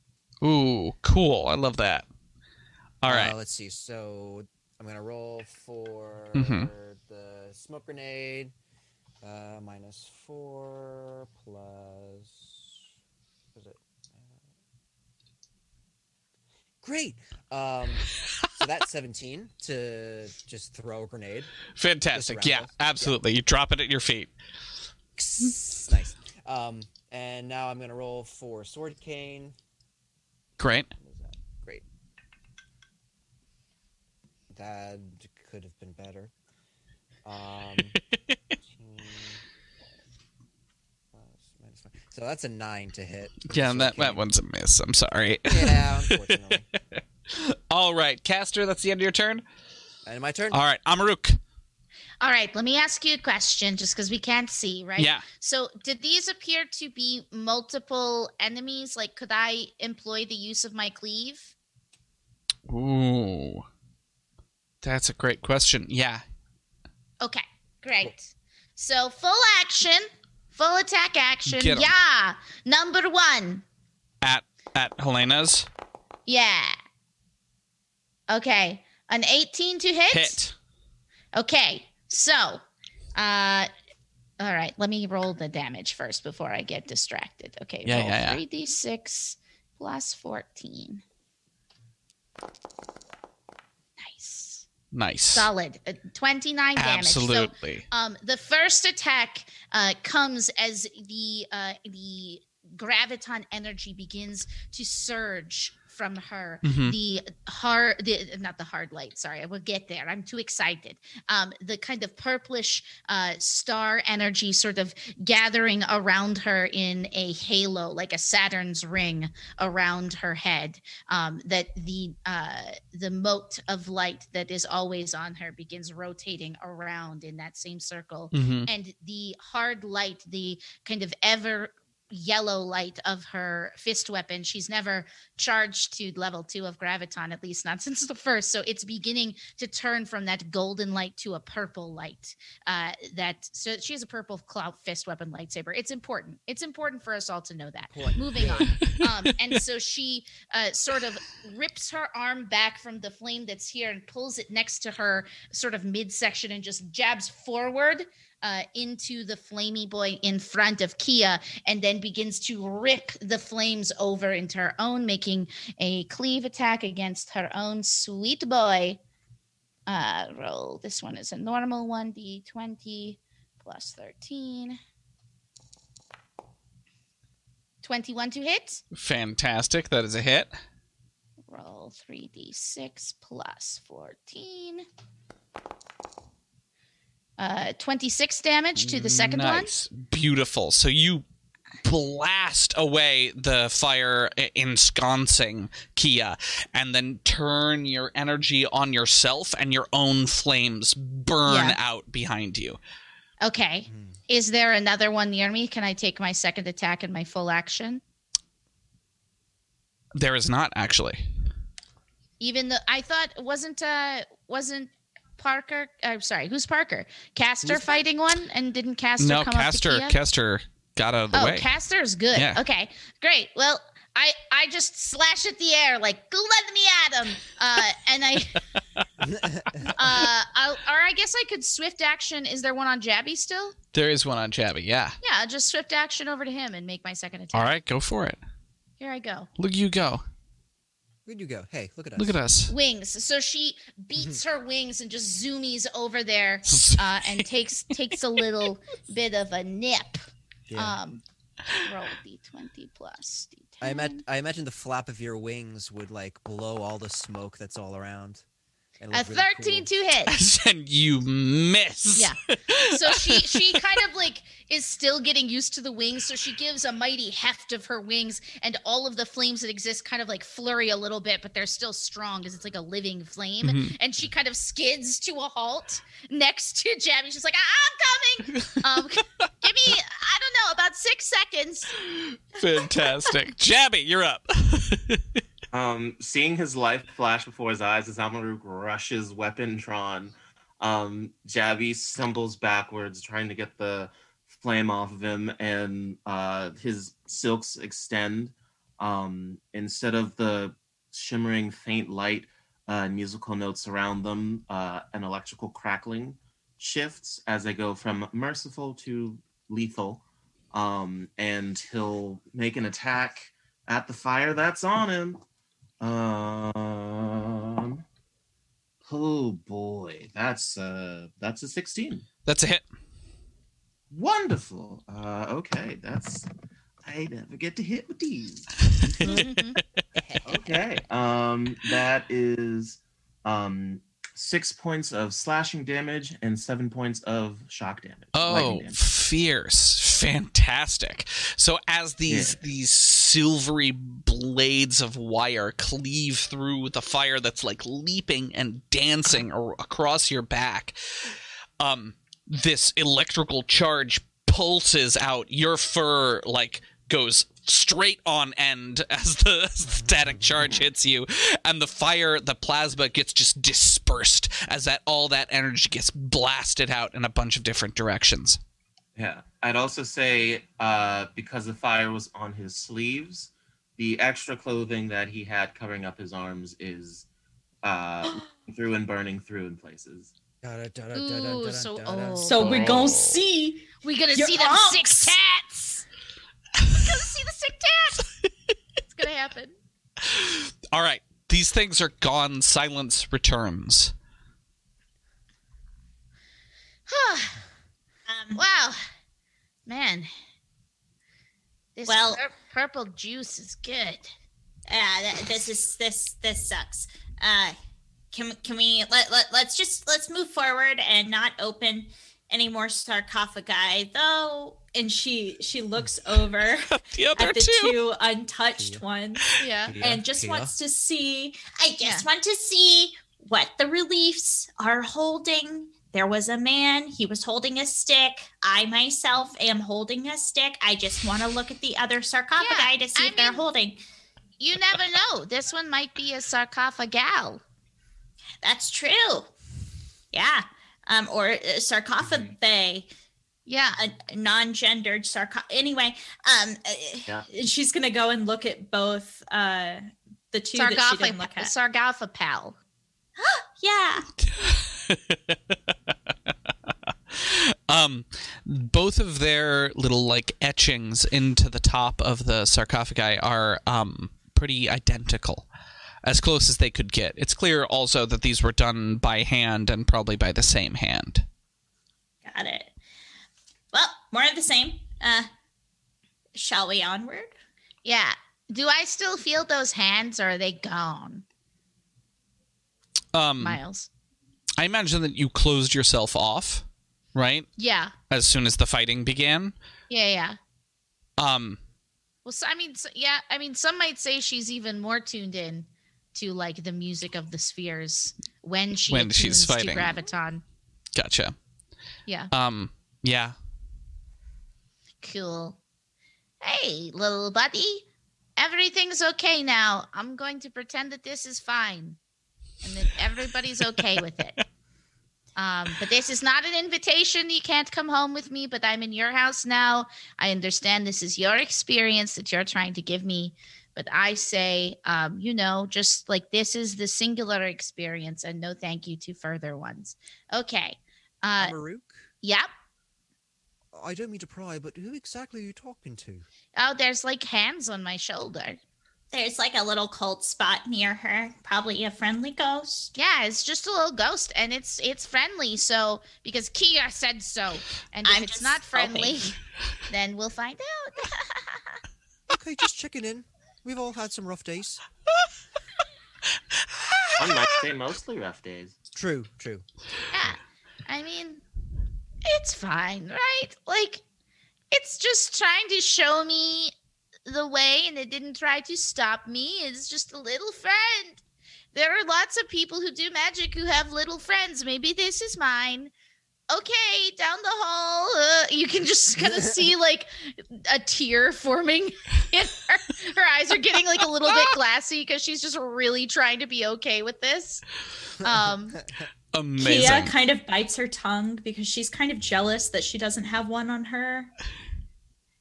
Ooh, cool. I love that. All right.
Uh, let's see. So I'm gonna roll for
Mhm.
the smoke grenade. Uh, minus four plus. Was it? Great. Um, so that's 17 to just throw a grenade.
Fantastic. Yeah, absolutely. You drop it at your feet.
Nice. Um, and now I'm gonna roll for sword cane.
Great.
That? Great. That could have been better. Um, 15 plus minus five. so that's a nine to hit.
Yeah,
sword
that, that one's a miss. I'm sorry.
Yeah, unfortunately.
All right, Castor, that's the end of your turn.
and my turn.
All right, Amaruk.
All right, let me ask you a question just because we can't see, right?
Yeah.
So, did these appear to be multiple enemies? Like, could I employ the use of my cleave?
Ooh. That's a great question. Yeah.
Okay, great. So, full action, full attack action. Yeah. Number one.
At at Helena's
Yeah. Okay. An 18 to hit?
hit.
Okay. So, uh, all right. Let me roll the damage first before I get distracted. Okay.
Yeah,
roll
yeah, yeah.
3d6 plus 14. Nice.
Nice.
Solid. Uh, 29 damage. So,
Absolutely.
um, the first attack uh, comes as the uh, the graviton energy begins to surge from her.
Mhm.
The hard, the not the hard light. Sorry, I will get there. I'm too excited. Um, the kind of purplish uh, star energy sort of gathering around her in a halo, like a Saturn's ring around her head. Um, that the uh, the mote of light that is always on her begins rotating around in that same circle
Mhm.
and the hard light the kind of ever yellow light of her fist weapon. She's never charged to level two of graviton at least not since the first. So it's beginning to turn from that golden light to a purple light uh that so she has a purple cloud fist weapon lightsaber. It's important. It's important for us all to know that.
Point.
moving on. um, and so she uh, sort of rips her arm back from the flame that's here and pulls it next to her sort of midsection and just jabs forward uh, into the flamey boy in front of Kia and then begins to rip the flames over into her own, making a cleave attack against her own sweet boy. Uh, roll. This one is a normal 1d20 plus 13. 21 to hit.
Fantastic. That is a hit.
roll 3d6 plus 14. Uh, 26 damage to the second
nice. Beautiful. So you blast away the fire ensconcing Kia and then turn your energy on yourself and your own flames burn
Yeah.
out behind you.
one. Okay. Is there another one near me? Can I take my second attack and my full action?
There is not actually.
Even though I thought wasn't uh wasn't Parker? I'm sorry, who's Parker? Castor
Who's-
fighting one, and didn't Castor
no,
come up Castor?
Castor got out of the
oh,
way.
Castor's good.
Yeah.
Okay, great. Well, I I just slash at the air like let me at him, uh, and I uh, I'll, or I guess I could swift action. Is there one on Jabby still?
there is one on Jabby, yeah.
Yeah, just swift action over to him and make my second attack.
All right, go for it.
Here I go.
Look you go.
Where'd you go? Hey, look at us.
Look at us.
Wings. So she beats her wings and just zoomies over there uh, and takes takes a little bit of a nip.
Yeah.
Um, roll d20 plus d10.
I, ima- I imagine the flap of your wings would like blow all the smoke that's all around. And
a
look
13
cool.
to hit.
and you miss.
Yeah. So she she kind of like is still getting used to the wings. So she gives a mighty heft of her wings, and all of the flames that exist kind of like flurry a little bit, but they're still strong because it's like a living flame.
Mhm.
And she kind of skids to a halt next to Jabby. She's like, "I'm coming. Um, give me I don't know about six seconds."
Fantastic. Jabby, you're up.
Um, seeing his life flash before his eyes as Amaruk rushes weapon drawn, um, Jabby stumbles backwards, trying to get the flame off of him, and uh, his silks extend. Um, instead of the shimmering faint light uh, musical notes around them, uh, an electrical crackling shifts as they go from merciful to lethal. Um, and he'll make an attack at the fire that's on him. Um. Oh boy, that's uh, that's a sixteen.
That's a hit.
Wonderful. Uh, okay, that's I never get to hit with these.
Mhm.
Okay. Um, that is um six points of slashing damage and seven points of shock damage.
Oh,
damage.
fierce. Fantastic. So as these
Yeah.
these silvery blades of wire cleave through the fire that's like leaping and dancing across your back, um this electrical charge pulses out. Your fur like goes straight on end as the static charge hits you and the fire the plasma gets just dispersed as that all that energy gets blasted out in a bunch of different directions
Yeah. I'd also say uh, because the fire was on his sleeves, the extra clothing that he had covering up his arms is uh, through and burning through in places.
Ooh, so oh,
So we're
Oh.
gonna see.
We're gonna
Your
see them sick
unks.
tats. We're gonna see the sick tats. it's gonna happen.
all right these things are gone silence returns
wow, man. This
Well-
pur- purple juice is good.
uh, th- this is this this sucks. Uh, can can we let, let let's just let's move forward and not open any more sarcophagi though? And she she looks over
the other
at the
two
two untouched ones
Yeah.
and just
Kia.
wants to see. I just
Yeah.
want to see what the reliefs are holding. There was a man. He was holding a stick. I myself am holding a stick. I just want to look at the other sarcophagi
Yeah,
to see
I
if they're holding.
You never know. This one might be a sarcophagal.
That's true. Yeah. Um, or uh, sarcophagi,
Yeah.
a non-gendered sarcoph. Anyway, um, uh,
Yeah.
she's gonna go and look at both uh the two that she didn't look
Sargopha-
at.
sargophapal.
yeah.
um both of their little like etchings into the top of the sarcophagi are um pretty identical as close as they could get it's clear also that these were done by hand and probably by the same hand
Got it. Well, more of the same. Uh, shall we onward?
Yeah. Do I still feel those hands or are they gone?
Um,
Miles.
I imagine that you closed yourself off, right?
Yeah.
As soon as the fighting began.
Yeah, yeah.
Um,
Well, so, I mean, so, yeah, I mean, some might say she's even more tuned in to like the music of the spheres when she
When she's fighting.
graviton.
gotcha.
Yeah,
Um, yeah.
cool. Hey, little buddy, everything's okay now. I'm going to pretend that this is fine and that everybody's okay with it. Um, but this is not an invitation. You can't come home with me, but I'm in your house now. I understand this is your experience that you're trying to give me. But I say, um, you know, just like this is the singular experience and no thank you to further ones. Okay. Uh,
Amaruk?
yep.
I don't mean to pry, but who exactly are you talking to?
Oh, there's like hands on my shoulder.
There's like a little cold spot near her. Probably a friendly ghost.
Yeah, it's just a little ghost, and it's it's friendly. So because Kia said so, and if
I'm
it's not friendly,
hoping.
then we'll find out.
Okay, just checking in. We've all had some rough days.
One might say mostly rough days.
True, true.
yeah, I mean, it's fine, right? Like, it's just trying to show me the way, and it didn't try to stop me. It's just a little friend. There are lots of people who do magic who have little friends. Maybe this is mine. Okay, down the hall. Uh, you can just kind of see like a tear forming in her. Her eyes are getting like a little bit glassy because she's just really trying to be okay with this. Um,
Amazing.
Kia kind of bites her tongue because she's kind of jealous that she doesn't have one on her.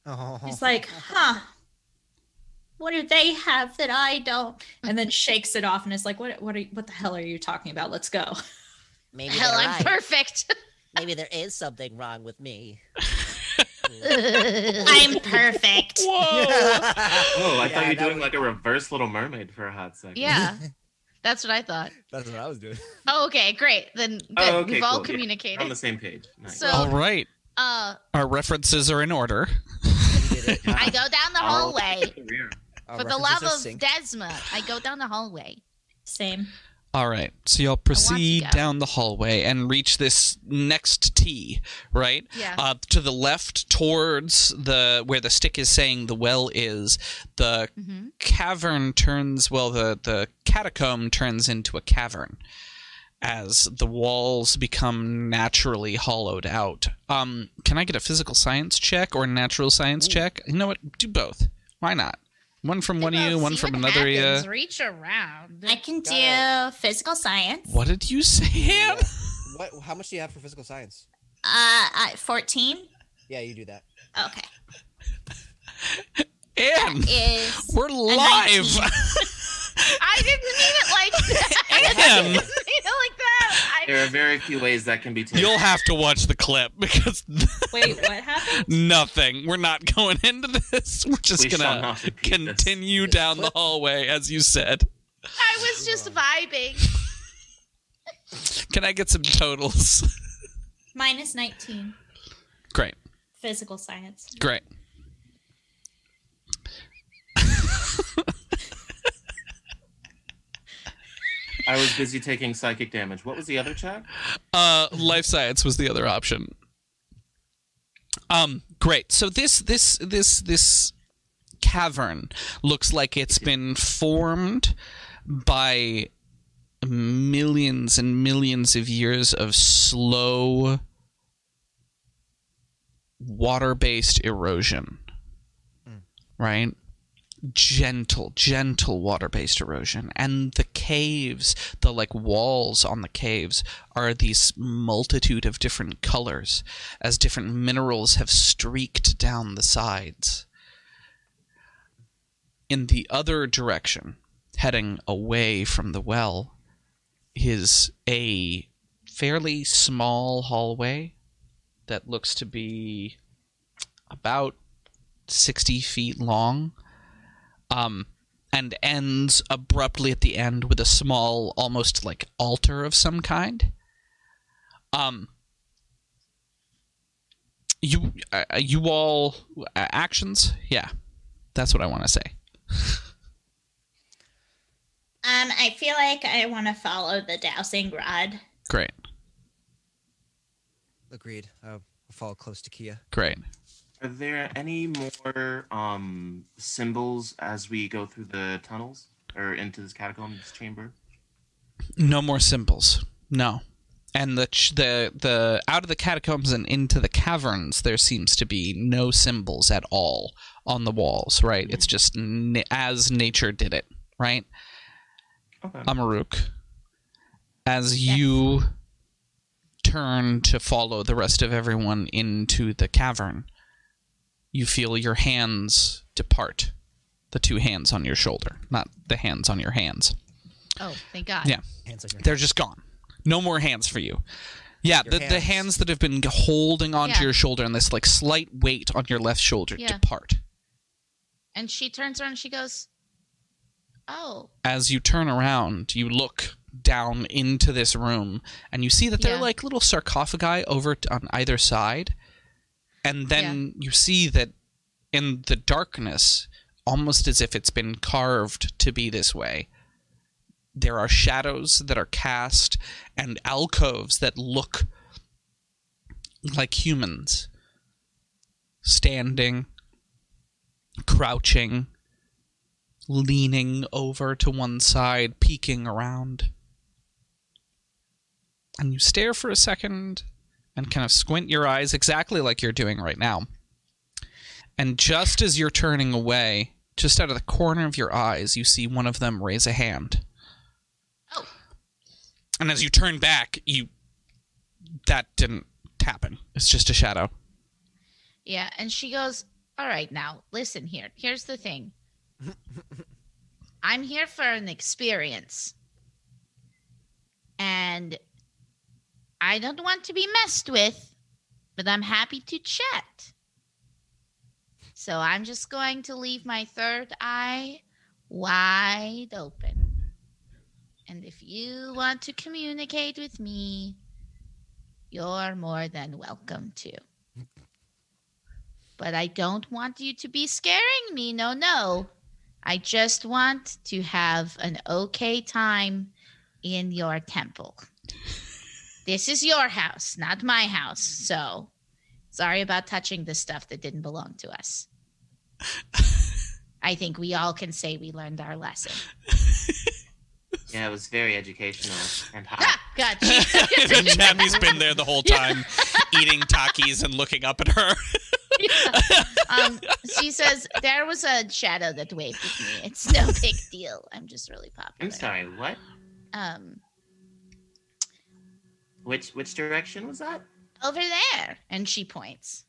Oh.
She's like, huh. What do they have that I don't? And then shakes it off and is like, "What? What? Are, what the hell are you talking about? Let's go."
Maybe
hell, I'm
right.
perfect.
Maybe there is something wrong with me.
I'm perfect.
Whoa.
Oh, I
Yeah,
thought you were doing
was-
like a reverse Little Mermaid for a hot second.
yeah, that's what I thought.
That's what I was doing.
Oh, okay, great. Then good.
Oh, okay,
we've all
cool.
Communicated.
We're on the same page. Nice.
So-
All right.
uh,
Our references are in order.
You did it.
I go down the hallway.
Our
For the love of
synced.
Desma, I go down the hallway.
Same.
All right. So y'all proceed down the hallway and reach this next T, right?
Yeah.
Uh, to the left, towards the where the stick is saying the well is, the
Mm-hmm.
cavern turns. Well, the the catacomb turns into a cavern as the walls become naturally hollowed out. Um, can I get a physical science check or a natural science check? You know what? Do both. Why not? One from one of you, one from another uh,
happens.
you.
Reach around.
I can do
Got
physical science.
What did you say, Ham?
What? How much do you have for physical science?
Uh, at 14.
Yeah, you do that.
Okay.
Anne,
Is
we're live.
19.
I didn't mean it like that. I didn't mean it like that. I,
There are very few ways that can be taken.
You'll have to watch the clip because
Wait, what happened?
nothing. We're not going into this. We're just
We
gonna
not repeat this.
continue down the hallway as you said.
I was just vibing.
Can I get some totals?
Minus 19.
Great,
Physical science.
great.
I was busy taking psychic damage. What was the other check?
Uh, life science was the other option. Um, great. So this this this this cavern looks like it's been formed by millions and millions of years of slow water-based erosion. Right? Gentle, gentle water based erosion. And the caves, the like walls on the caves, are these multitude of different colors as different minerals have streaked down the sides. In the other direction, heading away from the well, is a fairly small hallway that looks to be about 60 feet long um, and ends abruptly at the end with a small, almost like altar of some kind. Um, you, uh, you all uh, actions? Yeah, that's what I want to say.
Um, I feel like I want to follow the dowsing rod.
Great.
Agreed. I'll follow close to Kia.
Great.
Are there any more um, symbols as we go through the tunnels or into this catacombs chamber?
No more symbols. No. And the ch- the the out of the catacombs and into the caverns, there seems to be no symbols at all on the walls. Right? It's just n- as nature did it. Right?
Okay.
Amaruk, as you turn to follow the rest of everyone into the cavern, you feel your hands depart. The two hands on your shoulder, not the hands on your hands.
Oh, thank God.
Yeah.
Hands on your
They're just gone. No more hands for you. Yeah,
Your
the, the
hands.
hands that have been holding onto
Yeah.
your shoulder and this like slight weight on your left shoulder
Yeah.
depart.
And she turns around and she goes, Oh,
As you turn around, you look down into this room and you see that there
Yeah.
are like little sarcophagi over on either side. And then you see that in the darkness, almost as if it's been carved to be this way, there are shadows that are cast and alcoves that look like humans standing, crouching, leaning over to one side, peeking around. And you stare for a second and kind of squint your eyes exactly like you're doing right now. And just as you're turning away, just out of the corner of your eyes, you see one of them raise a hand.
Oh.
And as you turn back, you. That didn't happen. It's just a shadow.
yeah. And she goes, All right, now, listen here. Here's the thing I'm here for an experience. And I don't want to be messed with, but I'm happy to chat. So I'm just going to leave my third eye wide open. And if you want to communicate with me, you're more than welcome to. But I don't want you to be scaring me. No, no. I just want to have an okay time in your temple. This is your house, not my house. So sorry about touching the stuff that didn't belong to us. I think we all can say we learned our lesson.
Yeah, it was very educational and hot.
Ah, gotcha.
Tammy's been there the whole time, eating Takis and looking up at her.
um, she says there was a shadow that waved at me. It's no big deal. I'm just really popular.
I'm sorry, what?
Um,
Which which direction was that?
over there, and she points.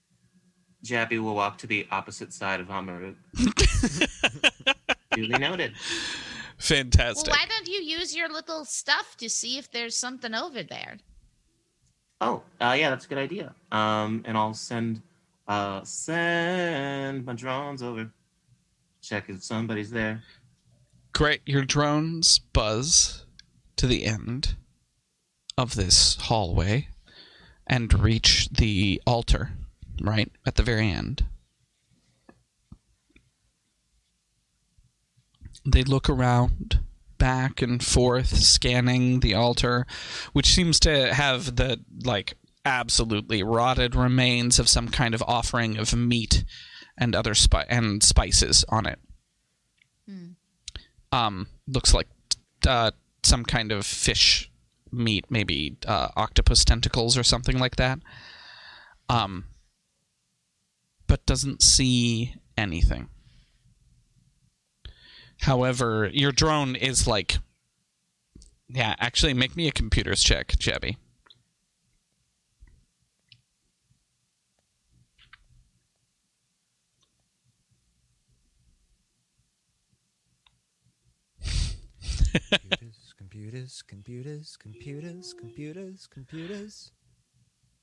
Jabby will walk to the opposite side of Amaru. Duly noted.
Well,
Fantastic.
why don't you use your little stuff to see if there's something over there?
Oh, uh, yeah, that's a good idea. Um, and I'll send uh send my drones over. Check if somebody's there.
Great. Your drones buzz to the end of this hallway and reach the altar, right at the very end. They look around, back and forth, scanning the altar, which seems to have the, like, absolutely rotted remains of some kind of offering of meat and other spi- and spices on it um, looks like uh, some kind of fish meat, maybe uh, octopus tentacles or something like that. Um, but doesn't see anything. However, your drone is like. Yeah, actually, make me a computers check, Jabby.
computers, computers, computers, computers, computers.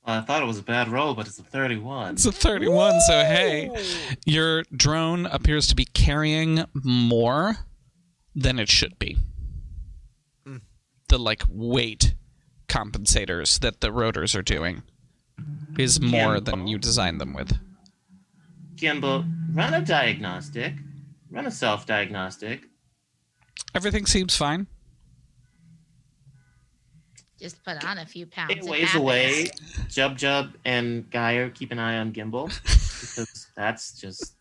I thought it was a bad roll, but it's a 31.
It's a 31, so hey, your drone appears to be carrying more than it should be. Hmm. The like weight compensators that the rotors are doing is more
Yeah.
than you designed them with.
Gimbal, run a diagnostic. Run a self diagnostic.
Everything seems fine.
Just put on a few pounds.
It
It
ways
happens.
away. Jub Jub and Geyer keep an eye on Gimbal because that's just.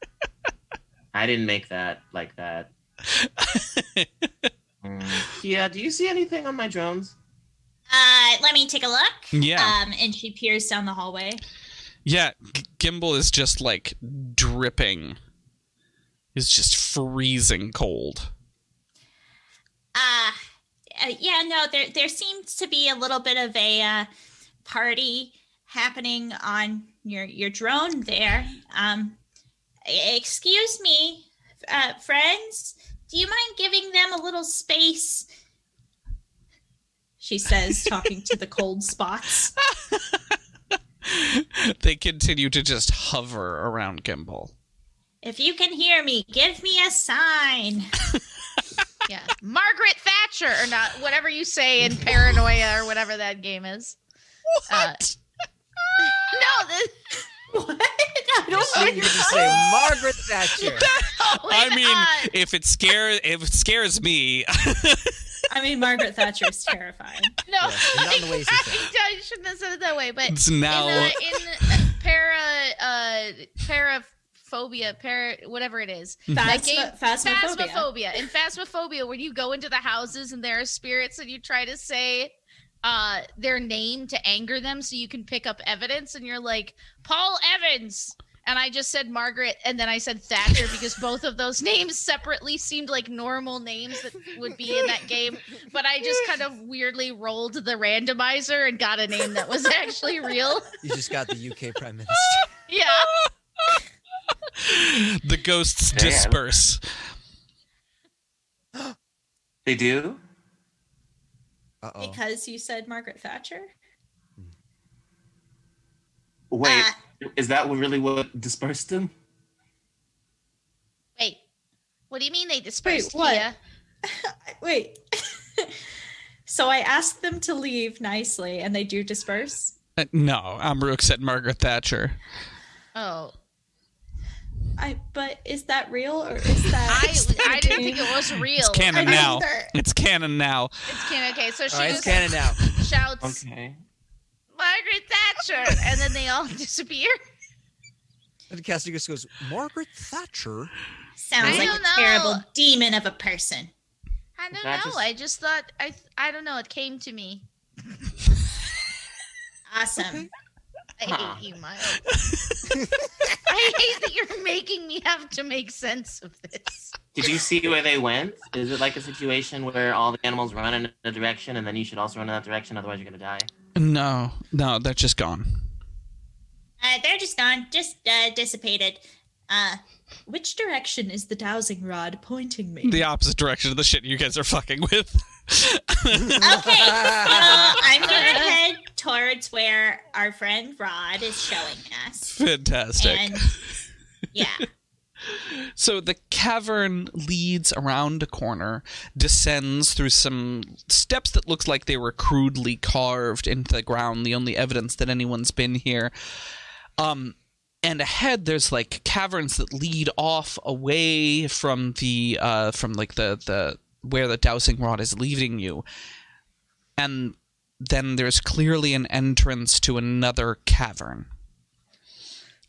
I didn't make that like that. Mm. Yeah. Do you see anything on my drones?
Uh, let me take a look.
Yeah.
Um, and she peers down the hallway.
Yeah, G- Gimbal is just like dripping. Is just freezing cold.
Uh, uh, yeah, no, there there seems to be a little bit of a uh, party happening on your your drone there. Um, excuse me, uh, friends. Do you mind giving them a little space? She says, talking to the cold spots.
they continue to just hover around Gimbal.
If you can hear me, give me a sign.
Yeah, Margaret Thatcher, or not, whatever you say in Paranoia or whatever that game is. What? no, this,
What? I don't know
you
you're
just say Margaret Thatcher.
I mean,
uh,
if it scares if it scares me,
I mean, Margaret Thatcher is terrifying.
no,
Yeah, not in the ways he said it.
I, I shouldn't have said it that way, but
it's now.
in, uh, in uh, para uh paraphobia para whatever it is that game
Phasma- phasmophobia.
phasmophobia in phasmophobia when you go into the houses and there are spirits and you try to say uh their name to anger them so you can pick up evidence and you're like paul evans and I just said Margaret and then I said Thatcher because both of those names separately seemed like normal names that would be in that game. But I just kind of weirdly rolled the randomizer and got a name that was actually real.
You just got the UK Prime Minister.
Yeah.
The ghosts
Damn.
disperse.
They do.
Uh oh.
Because you said Margaret Thatcher?
Wait,
Uh,
is that really what dispersed them?
Wait. What do you mean they dispersed?
what?
Kia?
Wait. so I asked them to leave nicely and they do disperse?
Uh, no, Amaruk said Margaret Thatcher.
Oh.
I but is that real or is that
I I didn't think it was real.
It's canon now.
either.
It's canon now.
It's canon. Okay, so she
All right, it's canon now.
shouts
Okay.
Margaret Thatcher, and then they all disappear.
And Cassidy just goes, Margaret Thatcher?
sounds
I
like a
know.
terrible demon of a person?
I don't
That
know.
just-
I just thought I I don't know. It came to me.
Awesome.
I hate you, Miles. I hate that you're making me have to make sense of this.
Did you see where they went? Is it like a situation where all the animals run in a direction and then you should also run in that direction, otherwise you're gonna die?
No, no, they're just gone.
Uh, they're just gone, just uh, dissipated. Uh, which direction is the dowsing rod pointing me?
The opposite direction of the shit you guys are fucking with.
Okay, well, I'm gonna head towards where our friend Rod is showing us.
Fantastic.
And yeah,
So the cavern leads around a corner, descends through some steps that looks like they were crudely carved into the ground, the only evidence that anyone's been here. Um and ahead there's like caverns that lead off away from the uh from like the the where the dowsing rod is leading you. And then there's clearly an entrance to another cavern.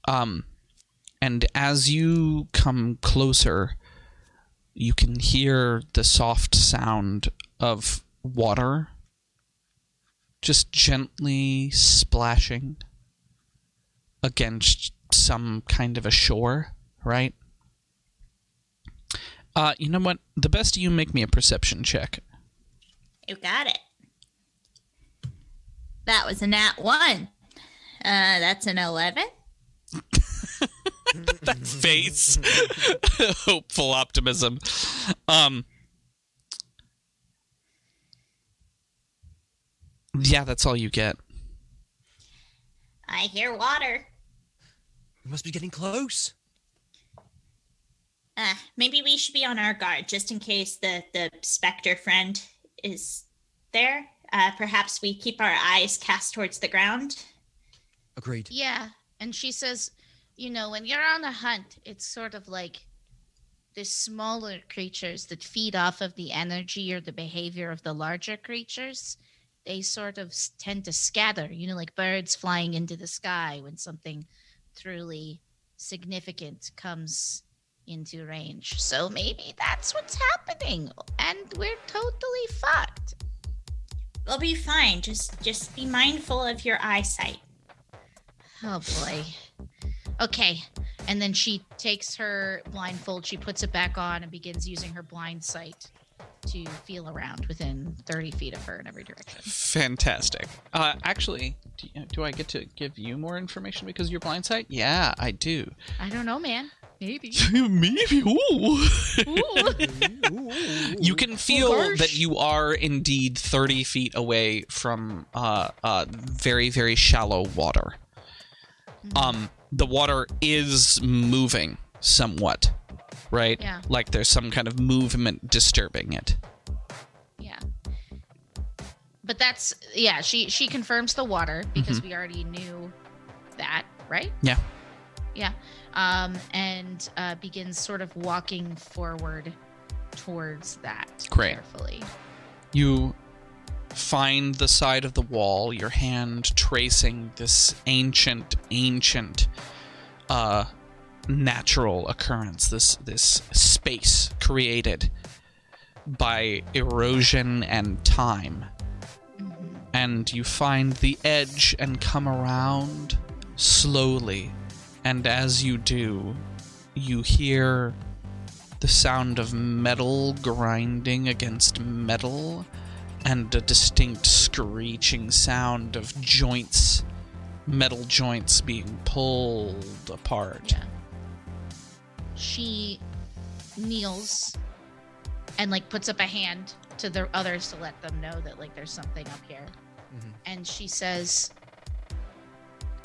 Um and as you come closer, you can hear the soft sound of water just gently splashing against some kind of a shore, right? Uh, you know what? The best of you make me a perception check.
you got it. That was a nat one. Uh, that's an eleven.
that face hopeful optimism um yeah that's all you get
I hear water.
We must be getting close.
Uh, maybe we should be on our guard just in case the the specter friend is there. Uh, perhaps we keep our eyes cast towards the ground.
Agreed.
Yeah, and she says, you know, when you're on a hunt, it's sort of like the smaller creatures that feed off of the energy or the behavior of the larger creatures, they sort of tend to scatter, you know, like birds flying into the sky when something truly significant comes into range. So maybe that's what's happening, and we're totally fucked.
We'll be fine. Just just be mindful of your eyesight.
Oh boy. Okay. And then she takes her blindfold, she puts it back on, and begins using her blind sight to feel around within 30 feet of her in every direction.
Fantastic. Uh, actually, do, you- do I get to give you more information because of your blind sight? Yeah, I do.
I don't know, man. Maybe.
Maybe. Ooh.
Ooh.
you can feel
gosh.
that you are indeed 30 feet away from uh, uh, very, very shallow water. Um, the water is moving somewhat, right?
Yeah.
Like there's some kind of movement disturbing it.
Yeah. But that's yeah, she she confirms the water because we already knew that, right?
Yeah.
Yeah. Um and uh begins sort of walking forward towards that
Great.
carefully.
You find the side of the wall, your hand tracing this ancient, ancient, uh, natural occurrence. This this space created by erosion and time, mm-hmm. and you find the edge and come around slowly. And as you do, you hear the sound of metal grinding against metal and a distinct screeching sound of joints, metal joints being pulled apart.
Yeah. She kneels and like puts up a hand to the others to let them know that like there's something up here.
Mhm.
And she says,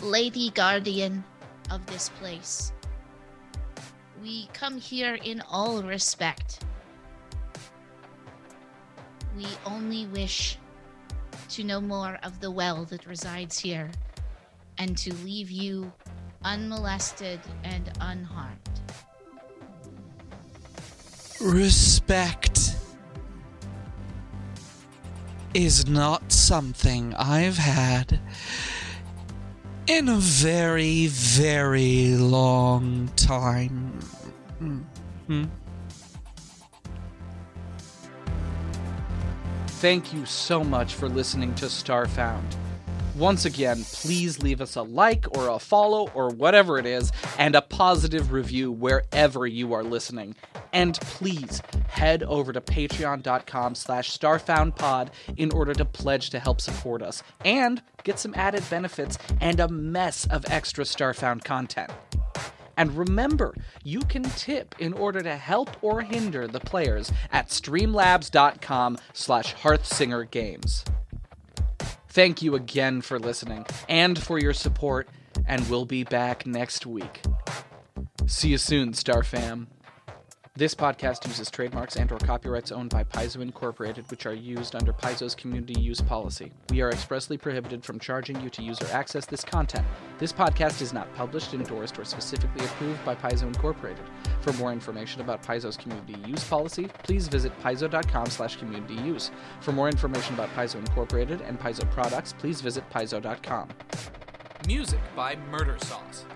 Lady Guardian of this place, we come here in all respect. We only wish to know more of the well that resides here and to leave you unmolested and unharmed.
Respect is not something I've had in a very, very long time. Mhm. Thank you so much for listening to Starfound. Once again, please leave us a like or a follow or whatever it is, and a positive review wherever you are listening. And please head over to patreon.com slash starfoundpod in order to pledge to help support us and get some added benefits and a mess of extra Starfound content. And remember, you can tip in order to help or hinder the players at streamlabs.com slash hearthsingergames. Thank you again for listening and for your support, and we'll be back next week. See you soon, Star Fam. This podcast uses trademarks and or copyrights owned by Paizo Incorporated, which are used under Paizo's community use policy. We are expressly prohibited from charging you to use or access this content. This podcast is not published, endorsed, or specifically approved by Paizo Incorporated. For more information about Paizo's community use policy, please visit paizo.com slash community use. For more information about Paizo Incorporated and Paizo products, please visit paizo.com. Music by Murder Sauce.